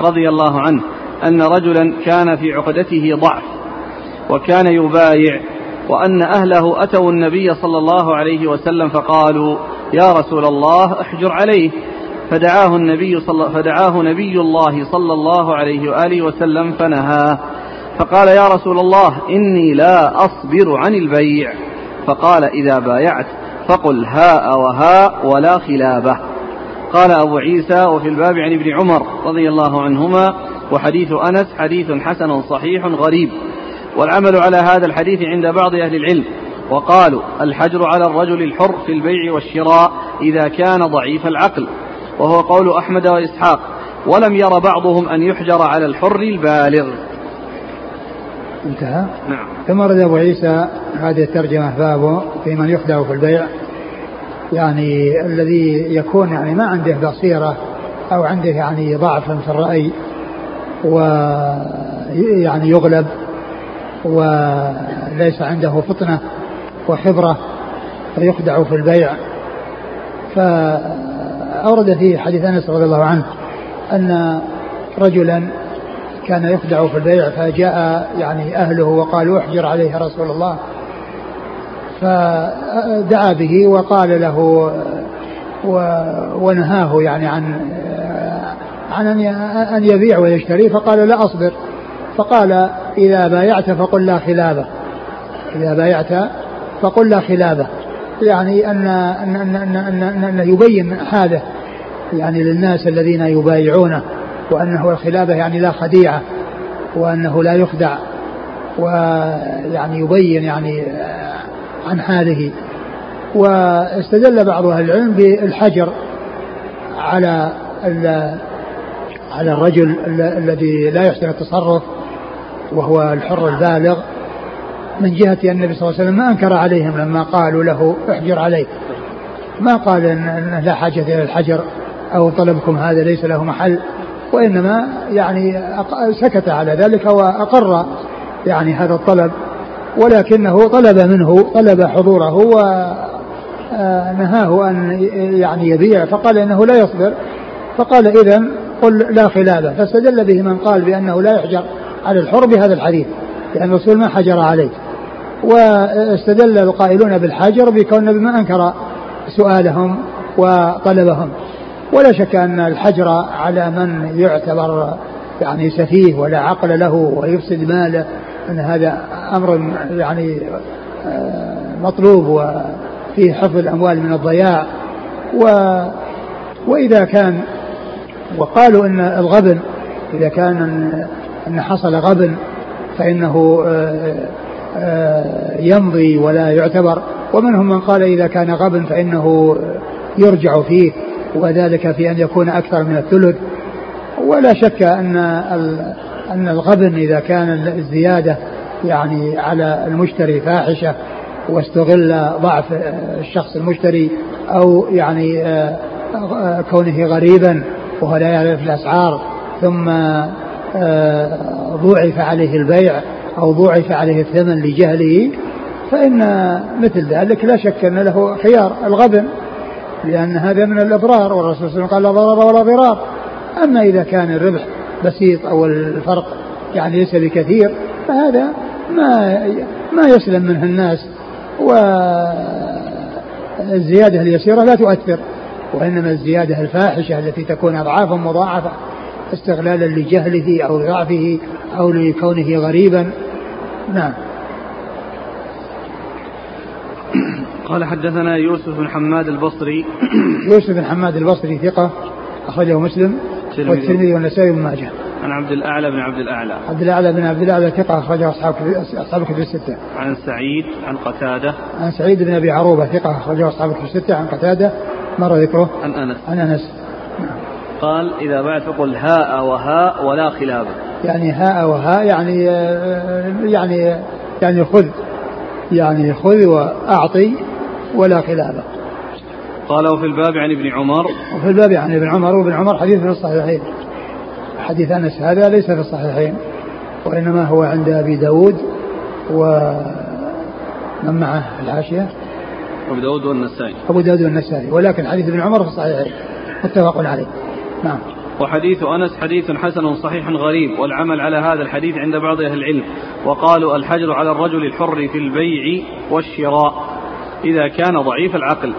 Speaker 1: رضي الله عنه أن رجلا كان في عقدته ضعف وكان يبايع وأن أهله أتوا النبي صلى الله عليه وسلم فقالوا يا رسول الله احجر عليه. فدعاه النبي صلى فدعاه نبي الله صلى الله عليه وآله وسلم فنهاه. فقال يا رسول الله إني لا أصبر عن البيع. فقال إذا بايعت فقل هاء وهاء ولا خلابة. قال أبو عيسى وفي الباب عن ابن عمر رضي الله عنهما وحديث أنس حديث حسن صحيح غريب. والعمل على هذا الحديث عند بعض أهل العلم. وقالوا الحجر على الرجل الحر في البيع والشراء إذا كان ضعيف العقل. وهو قول أحمد وإسحاق. ولم ير بعضهم أن يحجر على الحر البالغ.
Speaker 2: انتهى. نعم. ثم رد أبو عيسى هذه الترجمة بابه في من يخدع في البيع. يعني الذي يكون يعني ما عنده بصيرة أو عنده يعني ضعف في الرأي ويعني يغلب وليس عنده فطنة وخبرة فيخدع في البيع. فأورد في حديث أنس رضي الله عنه أن رجلا كان يخدع في البيع فجاء يعني أهله وقالوا احجر عليه رسول الله. فدعا به وقال له ونهاه يعني عن عن أن يبيع ويشتري. فقال لا أصبر. فقال إذا بايعت فقل لا خلابة. إذا بايعت فقل لا خلابة. يعني أن أن أن أن, أن, أن يبين حاله يعني للناس الذين يبايعونه. وأنه الخلابة يعني لا خديعة وأنه لا يخدع ويعني يبين يعني عن حاله. واستدل بعض أهل العلم بالحجر على على الرجل الذي لا يحسن التصرف وهو الحر البالغ من جهة أن النبي صلى الله عليه وسلم ما أنكر عليهم لما قالوا له احجر عليه. ما قال إن لا حاجة إلى الحجر أو طلبكم هذا ليس له محل. وإنما يعني سكت على ذلك وأقر يعني هذا الطلب ولكنه طلب منه طلب حضوره ونهاه أن يعني يبيع فقال إنه لا يصبر فقال إذا قل لا خلافه فاستدل به من قال بأنه لا يحجر على الحر بهذا الحديث لأن الرسول ما حجر عليه واستدل القائلون بالحجر بكون ما أنكر سؤالهم وطلبهم. ولا شك أن الحجر على من يعتبر يعني سفيه ولا عقل له ويفسد ماله أن هذا أمر يعني آه، مطلوب وفيه حفظ الأموال من الضياع. و وإذا كان وقالوا أن الغبن إذا كان أن حصل غبن فإنه آه، آه، يمضي ولا يعتبر. ومنهم من قال إذا كان غبن فإنه يرجع فيه. وذلك في أن يكون أكثر من الثلث. ولا شك أن أن الغبن إذا كان الزيادة يعني على المشتري فاحشة واستغل ضعف الشخص المشتري أو يعني آه، كونه غريبا وهو لا يعرف الأسعار ثم آه، ضوعف عليه البيع أو ضوعف عليه الثمن لجهله فإن مثل ذلك لا شك أن له خيار. الغبن لأن هذا من الأضرار والرسول صلى الله عليه وسلم قال لا ضرر ولا ضرار. أما إذا كان الربح بسيط أو الفرق يعني ليس بكثير فهذا ما ما يسلم منه الناس والزيادة اليسيرة لا تؤثر وإنما الزيادة الفاحشة التي تكون أضعافا مضاعفة استغلالا لجهله أو ضعفه أو لكونه غريبا. نعم.
Speaker 1: قال حدثنا يوسف بن حماد البصري.
Speaker 2: يوسف بن حماد البصري ثقة أخرجه مسلم والترمذي والنسائي بن ماجه.
Speaker 1: عن عبد الأعلى بن عبد الأعلى.
Speaker 2: عبد الأعلى بن عبد الأعلى ثقة أخرجه أصحاب أصحاب الكتب الستة.
Speaker 1: عن سعيد عن قتادة.
Speaker 2: عن سعيد بن أبي عروبة ثقة أخرجه أصحاب الكتب الستة عن قتادة مر ذكره.
Speaker 1: عن أنس.
Speaker 2: عن أنس.
Speaker 1: قال إذا بعت فقل هاء وهاء ولا خلاف
Speaker 2: يعني هاء وهاء يعني يعني يعني خذ. يعني خذ وأعطي ولا خلاف.
Speaker 1: قال وفي الباب عن ابن عمر.
Speaker 2: وفي الباب عن ابن عمر وابن عمر حديث في الصحيحين. حديث أنس هذا ليس في الصحيحين وإنما هو عند أبي داود ومن معه الحاشية
Speaker 1: أبو داود والنسائي.
Speaker 2: أبو داود والنسائي ولكن حديث ابن عمر في الصحيحين. متفق عليه. نعم.
Speaker 1: وحديث أنس حديث حسن صحيح غريب والعمل على هذا الحديث عند بعض أهل العلم. وقالوا الحجر على الرجل الحر في البيع والشراء. إذا كان ضعيف العقل.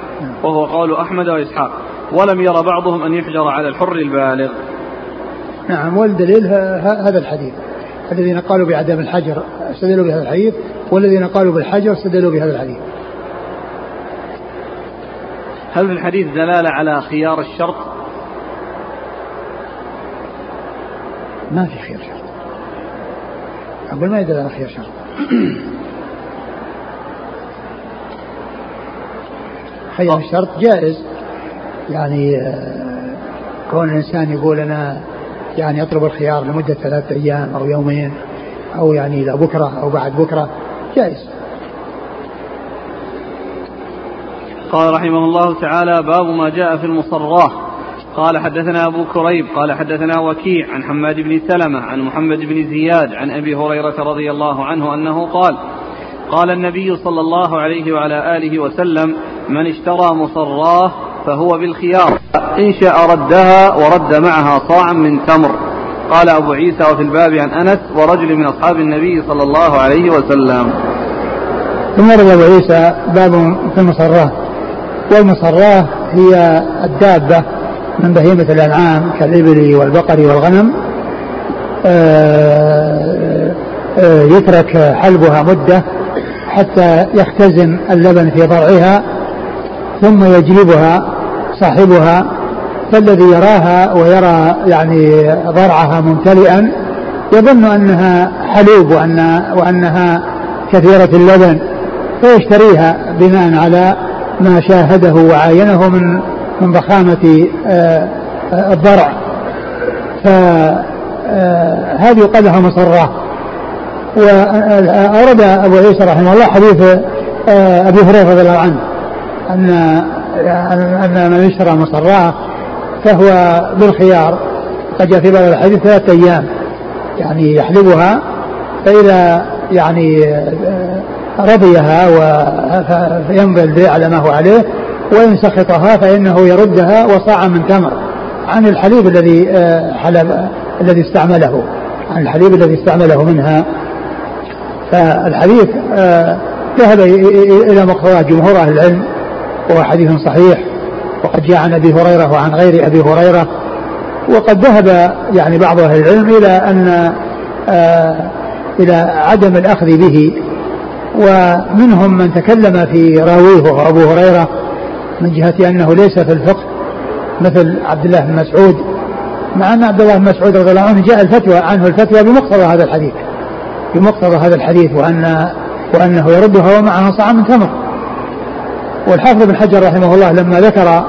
Speaker 1: وهو قول أحمد وإسحاق ولم ير بعضهم أن يحجر على الحر البالغ.
Speaker 2: نعم والدليل هذا الحديث. الذين قالوا بعدم الحجر استدلوا بهذا الحديث والذين قالوا بالحجر استدلوا بهذا الحديث.
Speaker 1: هل في الحديث دلالة على خيار الشرط؟
Speaker 2: ما في خيار شرط. أقول ما يدل على خيار شرط. خيار الشرط جائز. يعني آه، كون الإنسان يقول أنا يعني يطلب الخيار لمدة ثلاثة أيام أو يومين أو يعني إلى بكرة أو بعد بكرة جائز.
Speaker 1: قال رحمه الله تعالى باب ما جاء في المصراة. قال حدثنا أبو كريب قال حدثنا وكيع عن حماد بن سلمة عن محمد بن زياد عن أبي هريرة رضي الله عنه أنه قال قال النبي صلى الله عليه وعلى آله وسلم من اشترى مصراه فهو بالخيار. إن شاء ردها ورد معها صاعا من تمر. قال أبو عيسى وفي الباب عن أنس ورجل من أصحاب النبي صلى الله عليه وسلم.
Speaker 2: ثم ورد أبو عيسى باب في المصراه. والمصراه هي الدابة من بهيمة الأنعام كالإبل والبقر والغنم. آه، آه، يترك حلبها مدة حتى يختزن اللبن في ضرعها. ثم يجلبها صاحبها فالذي يراها ويرى يعني ضرعها ممتلئا يظن أنها حلوب وان وأنها كثيرة اللبن فيشتريها بناء على ما شاهده وعاينه من من ضخامة آه، الضرع. فهذه يقال لها مصرة. وأورد أبو عيسى رحمه الله حديث آه، أبي هريرة رضي الله عنه. أن أن من اشترى مصراه فهو بالخيار. قد جاء في بعض الحديث ثلاثة أيام يعني يحلبها فإذا يعني آه، رضيها ويمضي البيع على ما هو عليه وإن سخطها فإنه يردها وصاع من تمر عن الحليب الذي آه، حلب الذي استعمله عن الحليب الذي استعمله منها. فالحديث آه، ذهب إلى مقتضى جمهور أهل العلم وهو حديث صحيح وقد جاء عن أبي هريرة وعن غير أبي هريرة وقد ذهب يعني بعض أهل العلم إلى أن آه، إلى عدم الأخذ به ومنهم من تكلم في راويه وهو أبو هريرة من جهة أنه ليس في الفقه مثل عبد الله بن مسعود مع أن عبد الله بن مسعود رضي الله عنه جاء الفتوى عنه الفتوى بمقتضى هذا الحديث بمقتضى هذا الحديث وأن وأنه يردها ومعها صاع من تمر. والحافظ بن حجر رحمه الله لما ذكر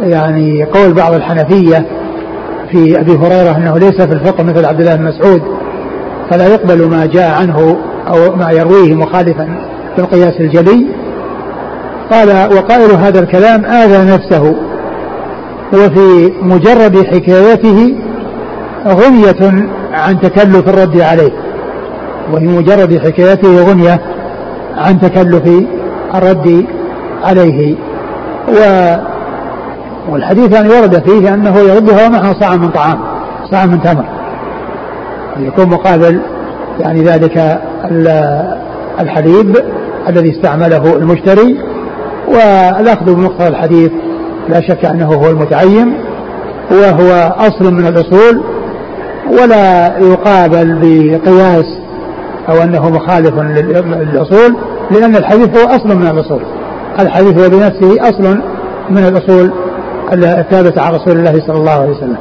Speaker 2: يعني قول بعض الحنفية في أبي هريرة أنه ليس في الفقه مثل عبد الله بن مسعود فلا يقبل ما جاء عنه أو ما يرويه مخالفا في القياس الجلي. قال وقائل هذا الكلام آذى نفسه وفي مجرد حكايته غنية عن تكلف الرد عليه وفي مجرد حكايته غنية عن تكلف الرد عليه. و والحديث يعني ورد فيه أنه يردها ومعه صاع من طعام صاع من تمر. يكون مقابل يعني ذلك الحليب الذي استعمله المشتري. والأخذ بمقتضى الحديث لا شك أنه هو المتعين وهو أصل من الأصول ولا يقابل بقياس أو أنه مخالف للأصول لأن الحديث هو أصل من الأصول. الحديث هو بنفسه أصل من الأصول الثابتة عن رسول الله صلى الله عليه وسلم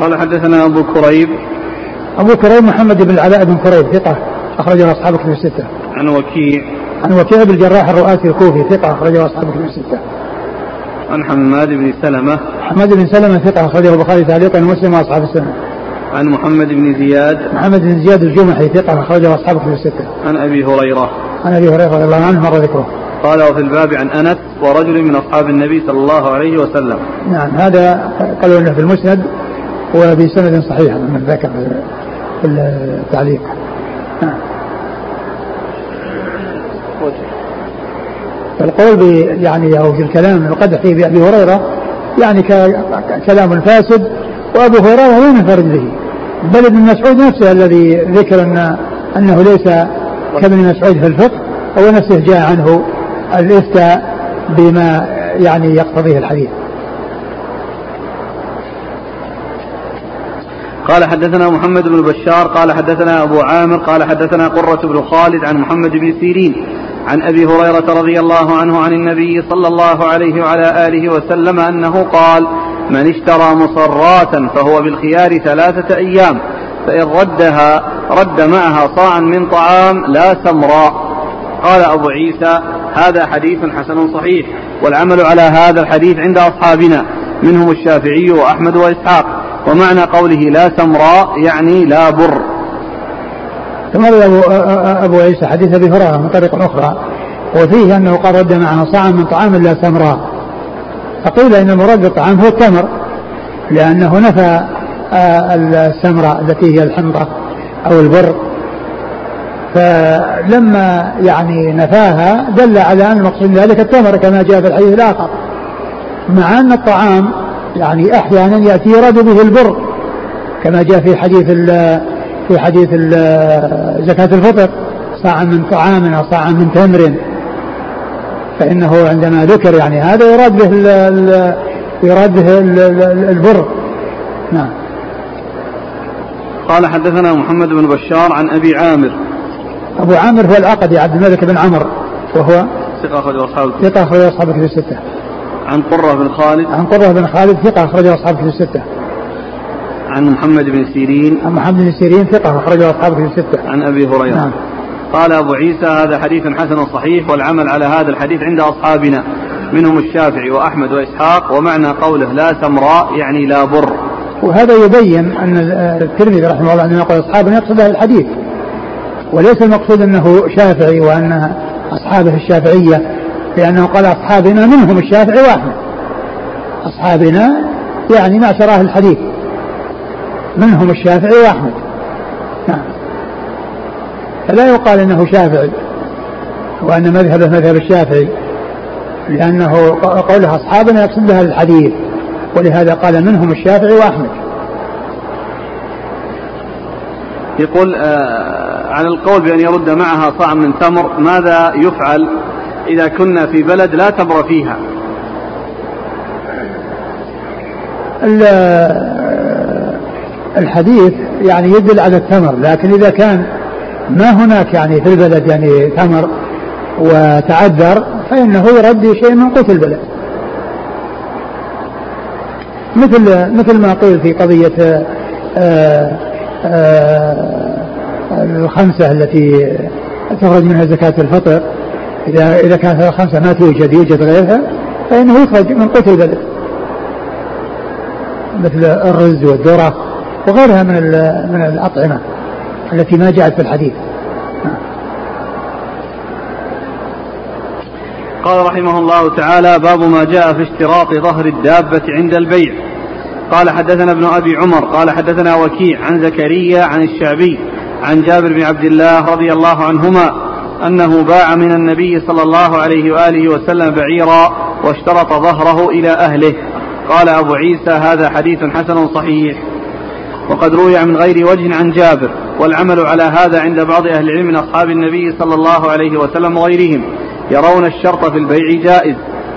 Speaker 1: قال حدثنا أبو كريب
Speaker 2: أبو كريب محمد بن العلاء بن كريب ثقة أخرجه أصحاب كتب الستة.
Speaker 1: عن وكيع
Speaker 2: عن وكيع بن الجراح الرؤاسي الكوفي ثقة أخرجه أصحاب كتب الستة.
Speaker 1: عن حماد بن سلمة
Speaker 2: حماد بن سلمة ثقة أخرجه البخاري تعليقا ومسلم وأصحاب السنة.
Speaker 1: عن محمد بن زياد
Speaker 2: محمد بن زياد الجمحي ثقة أخرجه أصحاب كتب الستة.
Speaker 1: عن أبي هريرة
Speaker 2: عن أبي هريرة رضي الله عنه مر ذكره.
Speaker 1: قال وفي الباب عن أنس ورجل من أصحاب النبي صلى الله عليه وسلم.
Speaker 2: نعم هذا قالوا أنه في المسند وبسند صحيح من ذكر في التعليق نعم القول يعني أو في الكلام القدح فيه بأبي هريرة يعني كلام فاسد وأبو هريرة لا ينفرد به بل ابن مسعود نفسه الذي ذكر ان أنه ليس كابن مسعود في الفقه هو نفسه جاء عنه الإفتاء بما يعني يقتضيه الحديث.
Speaker 1: قال حدثنا محمد بن بشار قال حدثنا أبو عامر قال حدثنا قرة بن خالد عن محمد بن سيرين عن أبي هريرة رضي الله عنه عن النبي صلى الله عليه وعلى آله وسلم أنه قال من اشترى مصرات فهو بالخيار ثلاثة أيام فإن ردها رد معها صاعا من طعام لا سمراء. قال أبو عيسى هذا حديث حسن صحيح والعمل على هذا الحديث عند أصحابنا منهم الشافعي وأحمد وإسحاق. ومعنى قوله لا سمراء يعني لا بر.
Speaker 2: ثم أبو, أبو عيسى حديث أبي هريرة من طريق أخرى وفيه أنه قال رد معه صاعا من طعام لا سمراء. فقيل إن المراد بالطعام هو التمر لأنه نفى السمراء التي هي الحنطة أو البر. فلما يعني نفاها دل على أن المقصود ذلك التمر كما جاء في الحديث الآخر مع أن الطعام يعني أحيانا يأتي يراد به البر كما جاء في حديث في حديث زكاة الفطر صاعا من طعام أو صاعا من تمر. فإنه عندما ذكر يعني هذا يراد به يراد به البر. نعم.
Speaker 1: قال حدثنا محمد بن بشار عن أبي عامر.
Speaker 2: أبو عامر هو العقدي عبد الملك بن عمر وهو
Speaker 1: ثقة أخرج أصحاب
Speaker 2: ثقة أخرج أصحاب الكتب الستة.
Speaker 1: عن قرة بن خالد.
Speaker 2: عن قرة بن خالد ثقة أخرج أصحاب الكتب الستة.
Speaker 1: عن محمد بن سيرين.
Speaker 2: عن محمد بن سيرين ثقة أخرج أصحاب الكتب الستة.
Speaker 1: عن أبي هريرة. نعم. قال أبو عيسى هذا حديث حسن صحيح والعمل على هذا الحديث عند أصحابنا منهم الشافعي وأحمد وإسحاق ومعنى قوله لا سمراء يعني لا بر.
Speaker 2: وهذا يبين أن الترمذي رحمه الله عندما يقول أصحابنا يقصد أهل الحديث. وليس المقصود أنه شافعي وأن أصحابه الشافعية لأنه قال أصحابنا منهم الشافعي وأحمد أصحابنا يعني معشر أهل الحديث. منهم الشافعي وأحمد نعم. فلا يقال أنه شافعي وأن مذهبه مذهب الشافعي لأنه قوله أصحابنا يقصد بها الحديث. ولهذا قال منهم الشافعي وأحمد.
Speaker 1: يقول آه على القول بأن يرد معها صاع من تمر ماذا يفعل إذا كنا في بلد لا تمر فيها؟
Speaker 2: الحديث يعني يدل على التمر لكن إذا كان ما هناك يعني في البلد يعني تمر وتعذر فإنه يرد شيء من قوت البلد. مثل مثل ما قيل في قضية آه، آه، الخمسة التي تخرج منها زكاة الفطر. إذا إذا كانت الخمسة ما توجد يوجد غيرها فإنه يخرج من قوت البلد مثل الرز والذرة وغيرها من من الأطعمة التي ما جاءت في الحديث.
Speaker 1: قال رحمه الله تعالى باب ما جاء في اشتراط ظهر الدابة عند البيع. قال حدثنا ابن أبي عمر قال حدثنا وكيع عن زكريا عن الشعبي عن جابر بن عبد الله رضي الله عنهما أنه باع من النبي صلى الله عليه وآله وسلم بعيرا واشترط ظهره إلى أهله. قال أبو عيسى هذا حديث حسن صحيح. وقد روي من غير وجه عن جابر والعمل على هذا عند بعض أهل العلم من أصحاب النبي صلى الله عليه وسلم وغيرهم. يرون الشرط في البيع جائز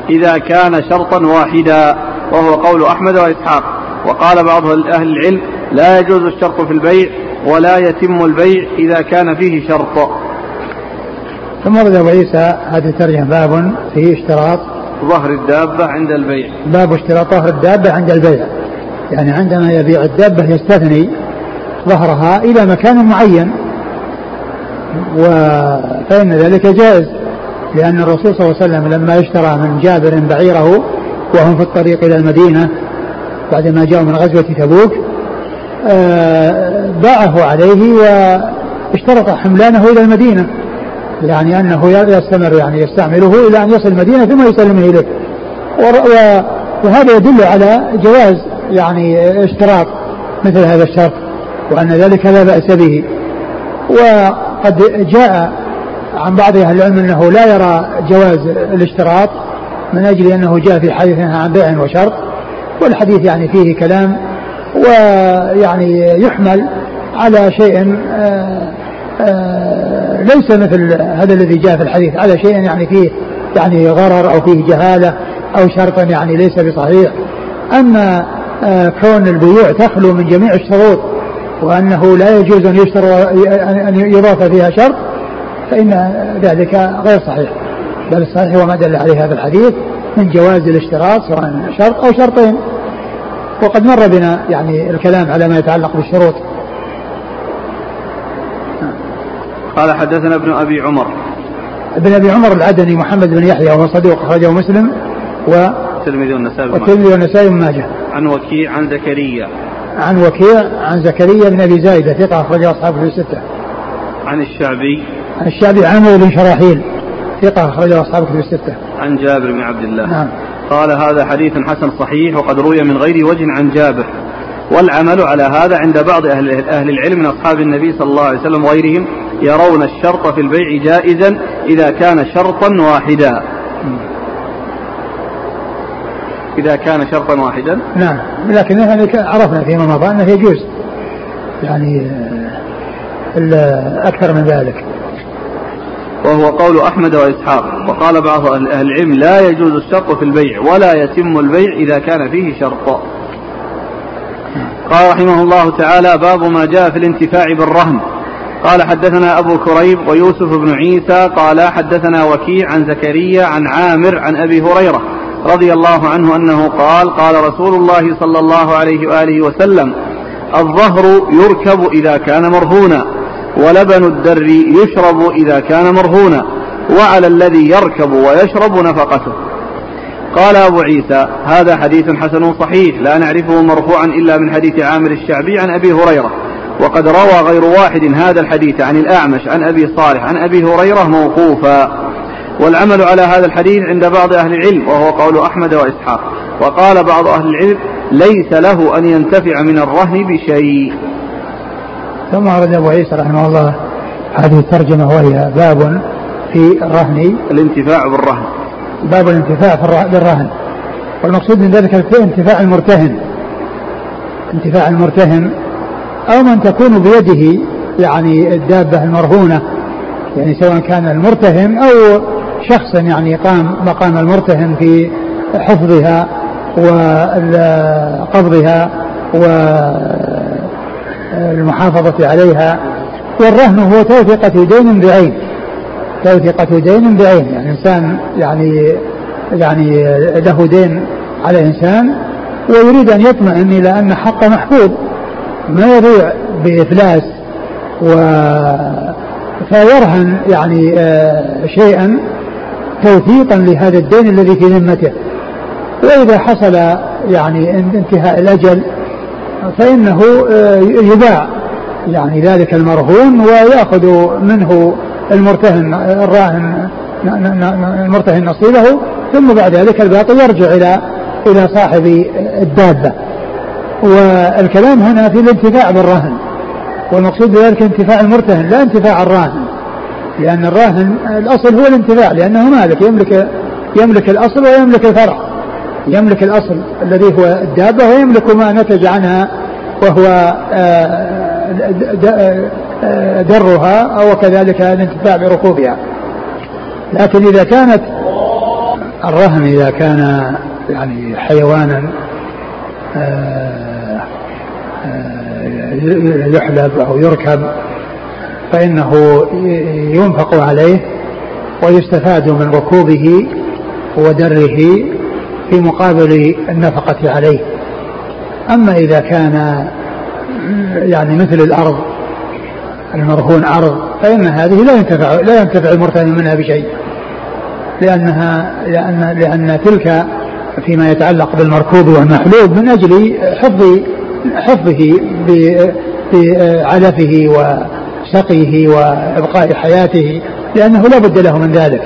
Speaker 1: إذا كان شرطا واحدا وهو قول أحمد وإسحاق. وقال بعض أهل العلم لا يجوز الشرط في البيع ولا يتم البيع إذا كان فيه شرط.
Speaker 2: ثم ورد أبو عيسى هذه الترجمة باب في اشتراط.
Speaker 1: ظهر الدابة عند البيع.
Speaker 2: باب اشتراط ظهر الدابة عند البيع. يعني عندما يبيع الدابة يستثني ظهرها إلى مكان معين فإن ذلك جائز. لأن الرسول صلى الله عليه وسلم لما اشترى من جابر بعيره وهم في الطريق إلى المدينة بعدما جاءوا من غزوة تبوك آه، باعه عليه واشترط حملانه إلى المدينة يعني أنه يستمر يعني يستعمله إلى أن يصل المدينة ثم يسلمه إليه. وهذا يدل على جواز يعني اشتراط مثل هذا الشرط وأن ذلك لا بأس به. وقد جاء عن بعض أهل العلم أنه لا يرى جواز الاشتراط من أجل أنه جاء في حديث عن بيع وشرط والحديث يعني فيه كلام ويعني يحمل على شيء آه، آه، ليس مثل هذا الذي جاء في الحديث على شيء يعني فيه يعني غرر أو فيه جهالة أو شرطا يعني ليس بصحيح. أما آه، كون البيوع تخلو من جميع الشروط وأنه لا يجوز أن يشترى أن يضاف فيها شرط فإن ذلك غير صحيح. بل الصحيح هو ما دل عليه هذا الحديث من جواز الاشتراط سواء شرط أو شرطين. وقد مر بنا يعني الكلام على ما يتعلق بالشروط.
Speaker 1: قال حدثنا ابن أبي عمر.
Speaker 2: ابن أبي عمر العدني محمد بن يحيى وهو صديق أخرجه مسلم و
Speaker 1: الترمذي والنسائي
Speaker 2: والترمذي والنسائي بن ماجه.
Speaker 1: عن وكيع عن زكريا.
Speaker 2: عن وكيع عن زكريا بن أبي زايده ثقة أخرجه أصحابه في الستة.
Speaker 1: عن الشعبي.
Speaker 2: الشعبي عمرو بن شراحيل ثقة أخرجه أصحابه في الستة.
Speaker 1: عن جابر بن عبد الله.
Speaker 2: نعم.
Speaker 1: قال هذا حديث حسن صحيح وقد روي من غير وجه عن جابر. والعمل على هذا عند بعض أهل, أهل العلم من أصحاب النبي صلى الله عليه وسلم وغيرهم يرون الشرط في البيع جائزا إذا كان شرطا واحدا. إذا كان شرطا واحدا
Speaker 2: نعم لكن عرفنا فيما مضى أنه يجوز يعني أكثر من ذلك
Speaker 1: وهو قول أحمد وإسحاق. وقال بعض أهل العلم لا يجوز الشرط في البيع ولا يتم البيع إذا كان فيه شرط. قال رحمه الله تعالى باب ما جاء في الانتفاع بالرهن. قال حدثنا أبو كريب ويوسف بن عيسى قال حدثنا وكيع عن زكريا عن عامر عن أبي هريرة رضي الله عنه أنه قال قال رسول الله صلى الله عليه وآله وسلم الظهر يركب إذا كان مرهونا. ولبن الدر يشرب إذا كان مرهونا وعلى الذي يركب ويشرب نفقته. قال أبو عيسى هذا حديث حسن صحيح لا نعرفه مرفوعا إلا من حديث عامر الشعبي عن أبي هريرة. وقد روى غير واحد هذا الحديث عن الأعمش عن أبي صالح عن أبي هريرة موقوفا. والعمل على هذا الحديث عند بعض أهل العلم وهو قول أحمد وإسحاق. وقال بعض أهل العلم ليس له أن ينتفع من الرهن بشيء.
Speaker 2: ثم أورد أبو عيسى رحمه الله هذه الترجمة وهي باب في الرهن.
Speaker 1: الانتفاع بالرهن.
Speaker 2: باب الانتفاع بالرهن. والمقصود من ذلك انتفاع المرتهن. انتفاع المرتهن أو من تكون بيده يعني الدابة المرهونة يعني سواء كان المرتهن أو شخص يعني قام مقام المرتهن في حفظها وقبضها والمحافظة عليها والرهن هو توثيقة دين بعين. توثيقة دين بعين. يعني إنسان يعني يعني له دين على إنسان ويريد أن يطمئن إلى أن حقه محفوظ ما يضيع بإفلاس و فيرهن يعني آه، شيئا توثيقا لهذا الدين الذي في ذمته. وإذا حصل يعني انتهاء الأجل فإنه آه، يباع. يعني ذلك المرهون ويأخذ منه المرتهن الراهن المرتهن نصيبه ثم بعد ذلك الباقي يرجع إلى إلى صاحب الدابة. والكلام هنا في الانتفاع بالرهن والمقصود بذلك انتفاع المرتهن لا انتفاع الراهن. لأن الراهن الأصل هو الانتفاع لأنه مالك يملك يملك الأصل ويملك الفرع. يملك الأصل الذي هو الدابة ويملك ما نتج عنها وهو آه، آه، درها أو كذلك الانتفاع بركوبها. لكن إذا كانت الرهن إذا كان يعني حيوانا آه، يحلب أو يركب فإنه ينفق عليه ويستفاد من ركوبه ودره في مقابل النفقة عليه. أما إذا كان يعني مثل الأرض المرهون أرض فإن هذه لا ينتفع لا ينتفع المرتهن منها بشيء. لأنها لأن لأن تلك فيما يتعلق بالمركوب والمحلوب من أجل حفظ حفظه بعلفه وسقيه وإبقاء حياته لأنه لا بد له من ذلك.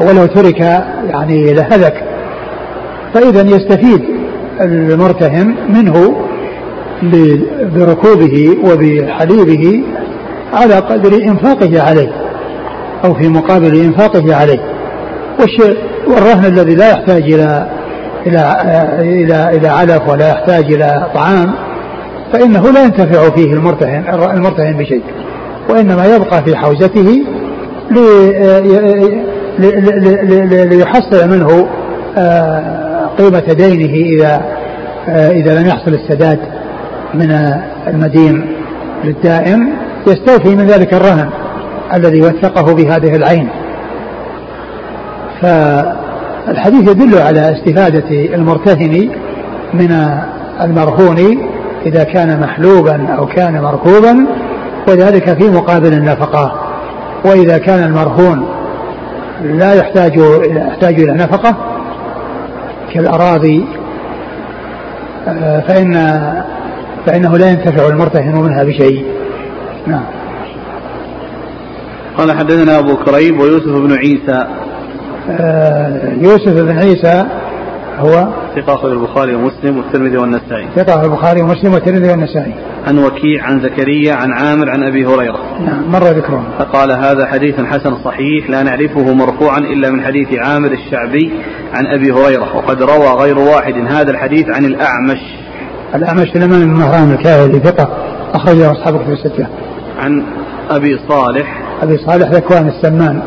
Speaker 2: ولو ترك يعني لهلك فإذا يستفيد المرتهن منه بركوبه وبحليبه على قدر إنفاقه عليه أو في مقابل إنفاقه عليه. والشيء والرهن الذي لا يحتاج إلى إلى إلى إلى علف ولا يحتاج إلى طعام فإنه لا ينتفع فيه المرتهن المرتهن بشيء وإنما يبقى في حوزته ليحصل منه آه، قيمة دينه إذا آه، إذا لم يحصل السداد من المدين للدائم يستوفي من ذلك الرهن الذي وثقه بهذه العين. فالحديث يدل على استفادة المرتهن من المرهون إذا كان محلوبا أو كان مركوبا وذلك في مقابل النفقة. وإذا كان المرهون لا يحتاج يحتاج إلى نفقة كالأراضي آه، فإن فإنه لا ينتفع المرتهن منها بشيء. نعم.
Speaker 1: قال حدثنا أبو كريب ويوسف بن عيسى.
Speaker 2: آه، يوسف بن عيسى هو
Speaker 1: ثقة أخرج البخاري ومسلم والترمذي والنسائي.
Speaker 2: ثقة البخاري ومسلم والترمذي والنسائي.
Speaker 1: عن وكيع عن زكريا عن عامر عن أبي هريرة
Speaker 2: نعم مر ذكرهم
Speaker 1: فقال هذا حديث حسن صحيح لا نعرفه مرفوعا إلا من حديث عامر الشعبي عن أبي هريرة وقد روى غير واحد هذا الحديث عن الأعمش
Speaker 2: الأعمش سليمان بن مهران الكاهلي ثقة أخرجه أصحاب كتب الستة.
Speaker 1: عن أبي صالح
Speaker 2: أبي صالح ذكوان السمان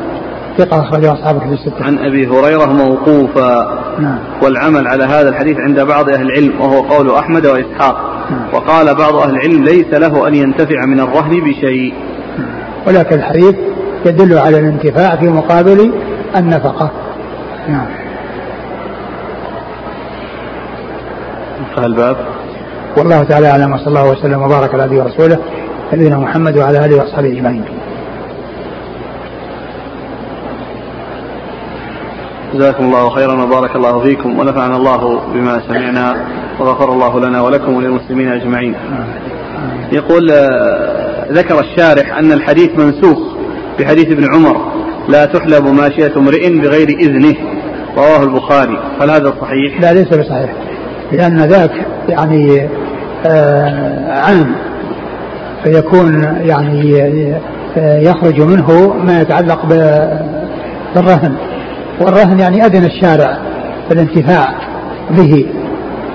Speaker 2: ثقة أخرجه أصحاب كتب الستة.
Speaker 1: عن أبي هريرة موقوفا
Speaker 2: نعم.
Speaker 1: والعمل على هذا الحديث عند بعض أهل العلم وهو قول أحمد وإسحاق. وقال بعض أهل العلم ليس له أن ينتفع من الرهن بشيء.
Speaker 2: ولكن الحديث يدل على الانتفاع في مقابل النفقة. نعم.
Speaker 1: انتهى الباب.
Speaker 2: والله تعالى أعلم وصلى الله وسلم وبارك على عبده ورسوله نبينا محمد وعلى آله وأصحابه أجمعين.
Speaker 1: جزاكم الله خيرا وبارك الله فيكم ونفعنا الله بما سمعنا وغفر الله لنا ولكم وللمسلمين أجمعين. يقول آه، ذكر الشارح أن الحديث منسوخ بحديث ابن عمر لا تحلب ماشية امرئ بغير إذنه. رواه البخاري. هل هذا صحيح؟
Speaker 2: لا ليس بصحيح. لأن ذاك يعني آه عام فيكون يعني آه، يخرج منه ما يتعلق بالرهن. والرهن يعني أذن الشارع بالانتفاع به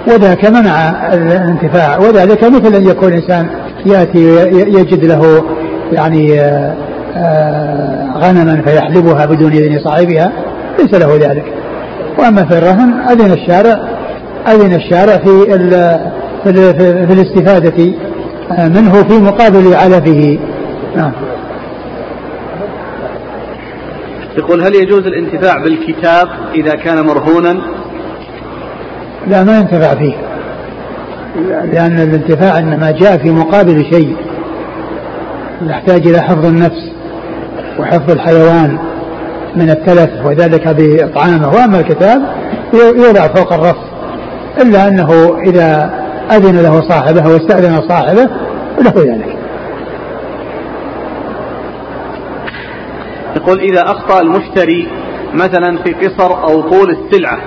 Speaker 2: وذاك منع الانتفاع. وذلك مثل أن يكون إنسان يأتي يجد له يعني آه، آه، غنما فيحلبها بدون إذن صاحبها ليس له ذلك. وأما في الرهن أذن الشارع أذن الشارع في في, في الاستفادة منه في مقابل علفه. نعم.
Speaker 1: يقول هل يجوز الانتفاع بالكتاب إذا كان مرهونا؟
Speaker 2: لا ما ينتفع فيه. لأن الانتفاع إنما جاء في مقابل شيء. يحتاج إلى حفظ النفس وحفظ الحيوان من التلف وذلك بإطعامه. وأما الكتاب يوضع فوق الرف إلا أنه إذا أذن له صاحبه واستأذن صاحبه له ذلك.
Speaker 1: يقول إذا أخطأ المشتري مثلا في قصر أو طول السلعة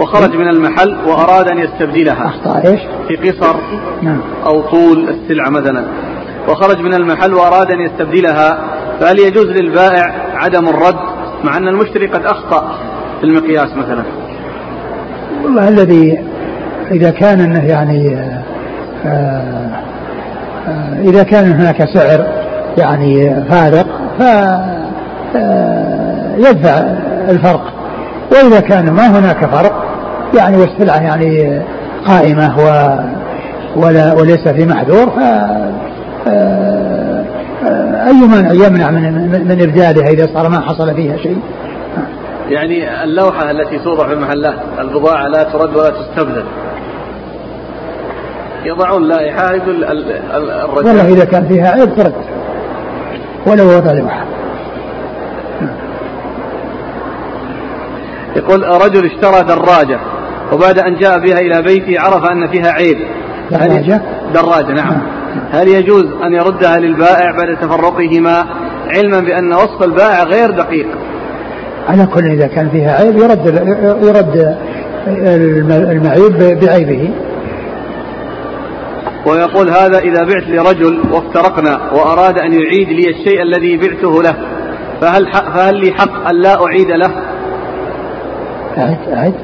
Speaker 1: وخرج من المحل وأراد أن يستبدلها
Speaker 2: أخطأ إيش؟
Speaker 1: في قصر
Speaker 2: نعم
Speaker 1: أو طول السلعة مثلا وخرج من المحل وأراد أن يستبدلها فهل يجوز للبائع عدم الرد مع أن المشتري قد أخطأ في المقياس مثلا
Speaker 2: والله الذي إذا كان أنه يعني آه، آآ آه، إذا كان هناك سعر يعني فارق ف آه، يدفع الفرق. وإذا كان ما هناك فرق يعني والسلعة يعني قائمة و ولا وليس في محذور ف أي مانع يمنع من من إبدالها إذا صار ما حصل فيها شيء؟
Speaker 1: يعني اللوحة التي توضع في المحلات البضاعة لا ترد ولا تستبدل. يضعون لائحة يقول
Speaker 2: الرجال. والله إذا كان فيها عيب ترد. ولو وضع لوحة.
Speaker 1: يقول رجل اشترى دراجة وبعد أن جاء بها إلى بيته عرف أن فيها عيب.
Speaker 2: دراجة؟
Speaker 1: دراجة نعم. هل يجوز أن يردها للبائع بعد تفرقهما علما بأن وصف البائع غير دقيق؟
Speaker 2: على كل إذا كان فيها عيب يرد يرد المعيب بعيبه.
Speaker 1: ويقول هذا إذا بعت لرجل وافترقنا وأراد أن يعيد لي الشيء الذي بعته له فهل فهل لي حق أن لا أعيد له؟
Speaker 2: أعد أعد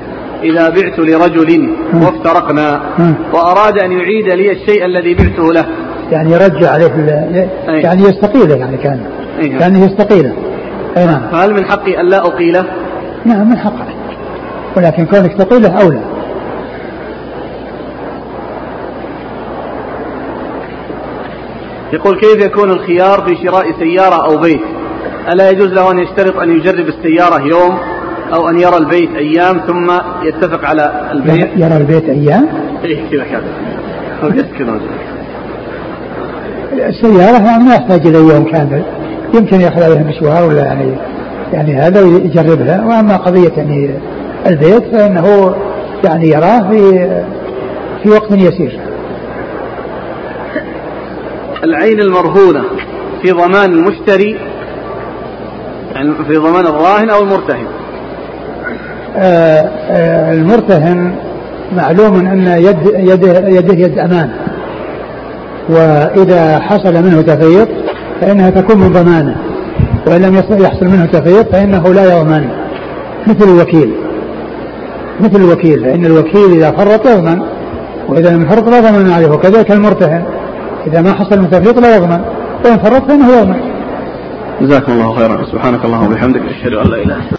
Speaker 1: إذا بعت لرجل وافترقنا وأراد أن يعيد لي الشيء الذي بعته له.
Speaker 2: يعني يرجع عليه يعني يستقيله يعني كان. كان يستقيله. أي نعم.
Speaker 1: فهل من حقي أن لا أقيله؟
Speaker 2: نعم من حقك. ولكن كونك تقيله أولى.
Speaker 1: يقول كيف يكون الخيار في شراء سيارة أو بيت؟ ألا يجوز له أن يشترط أن يجرب السيارة يوم؟ أو أن يرى البيت أيام ثم يتفق على البيت.
Speaker 2: يرى البيت أيام؟
Speaker 1: إيه كذا. كذا يسكن
Speaker 2: السيارة يعني ما يحتاج إلى يوم كامل. يمكن يأخذ عليها مشوار ولا يعني يعني هذا يجربها. وأما قضية يعني البيت فإنه يعني يراه في في وقت يسير.
Speaker 1: العين المرهونة في ضمان المشتري يعني في ضمان الراهن أو المرتهن.
Speaker 2: المرتهن معلوم أن يد يده, يده يد أمان. وإذا حصل منه تفريط فإنها تكون من ضمانة. وإن لم يحصل منه تفريط فإنه لا يضمن. مثل الوكيل. مثل الوكيل. فإن الوكيل إذا فرط يضمن. وإذا لم يفرط لا ضمان عليه. وكذلك المرتهن. إذا ما حصل من تفريط لا يضمن. وإن فرط فإنه يضمن.
Speaker 1: جزاكم الله خيرا. سبحانك اللهم وبحمدك. أشهد أن لا إله إلا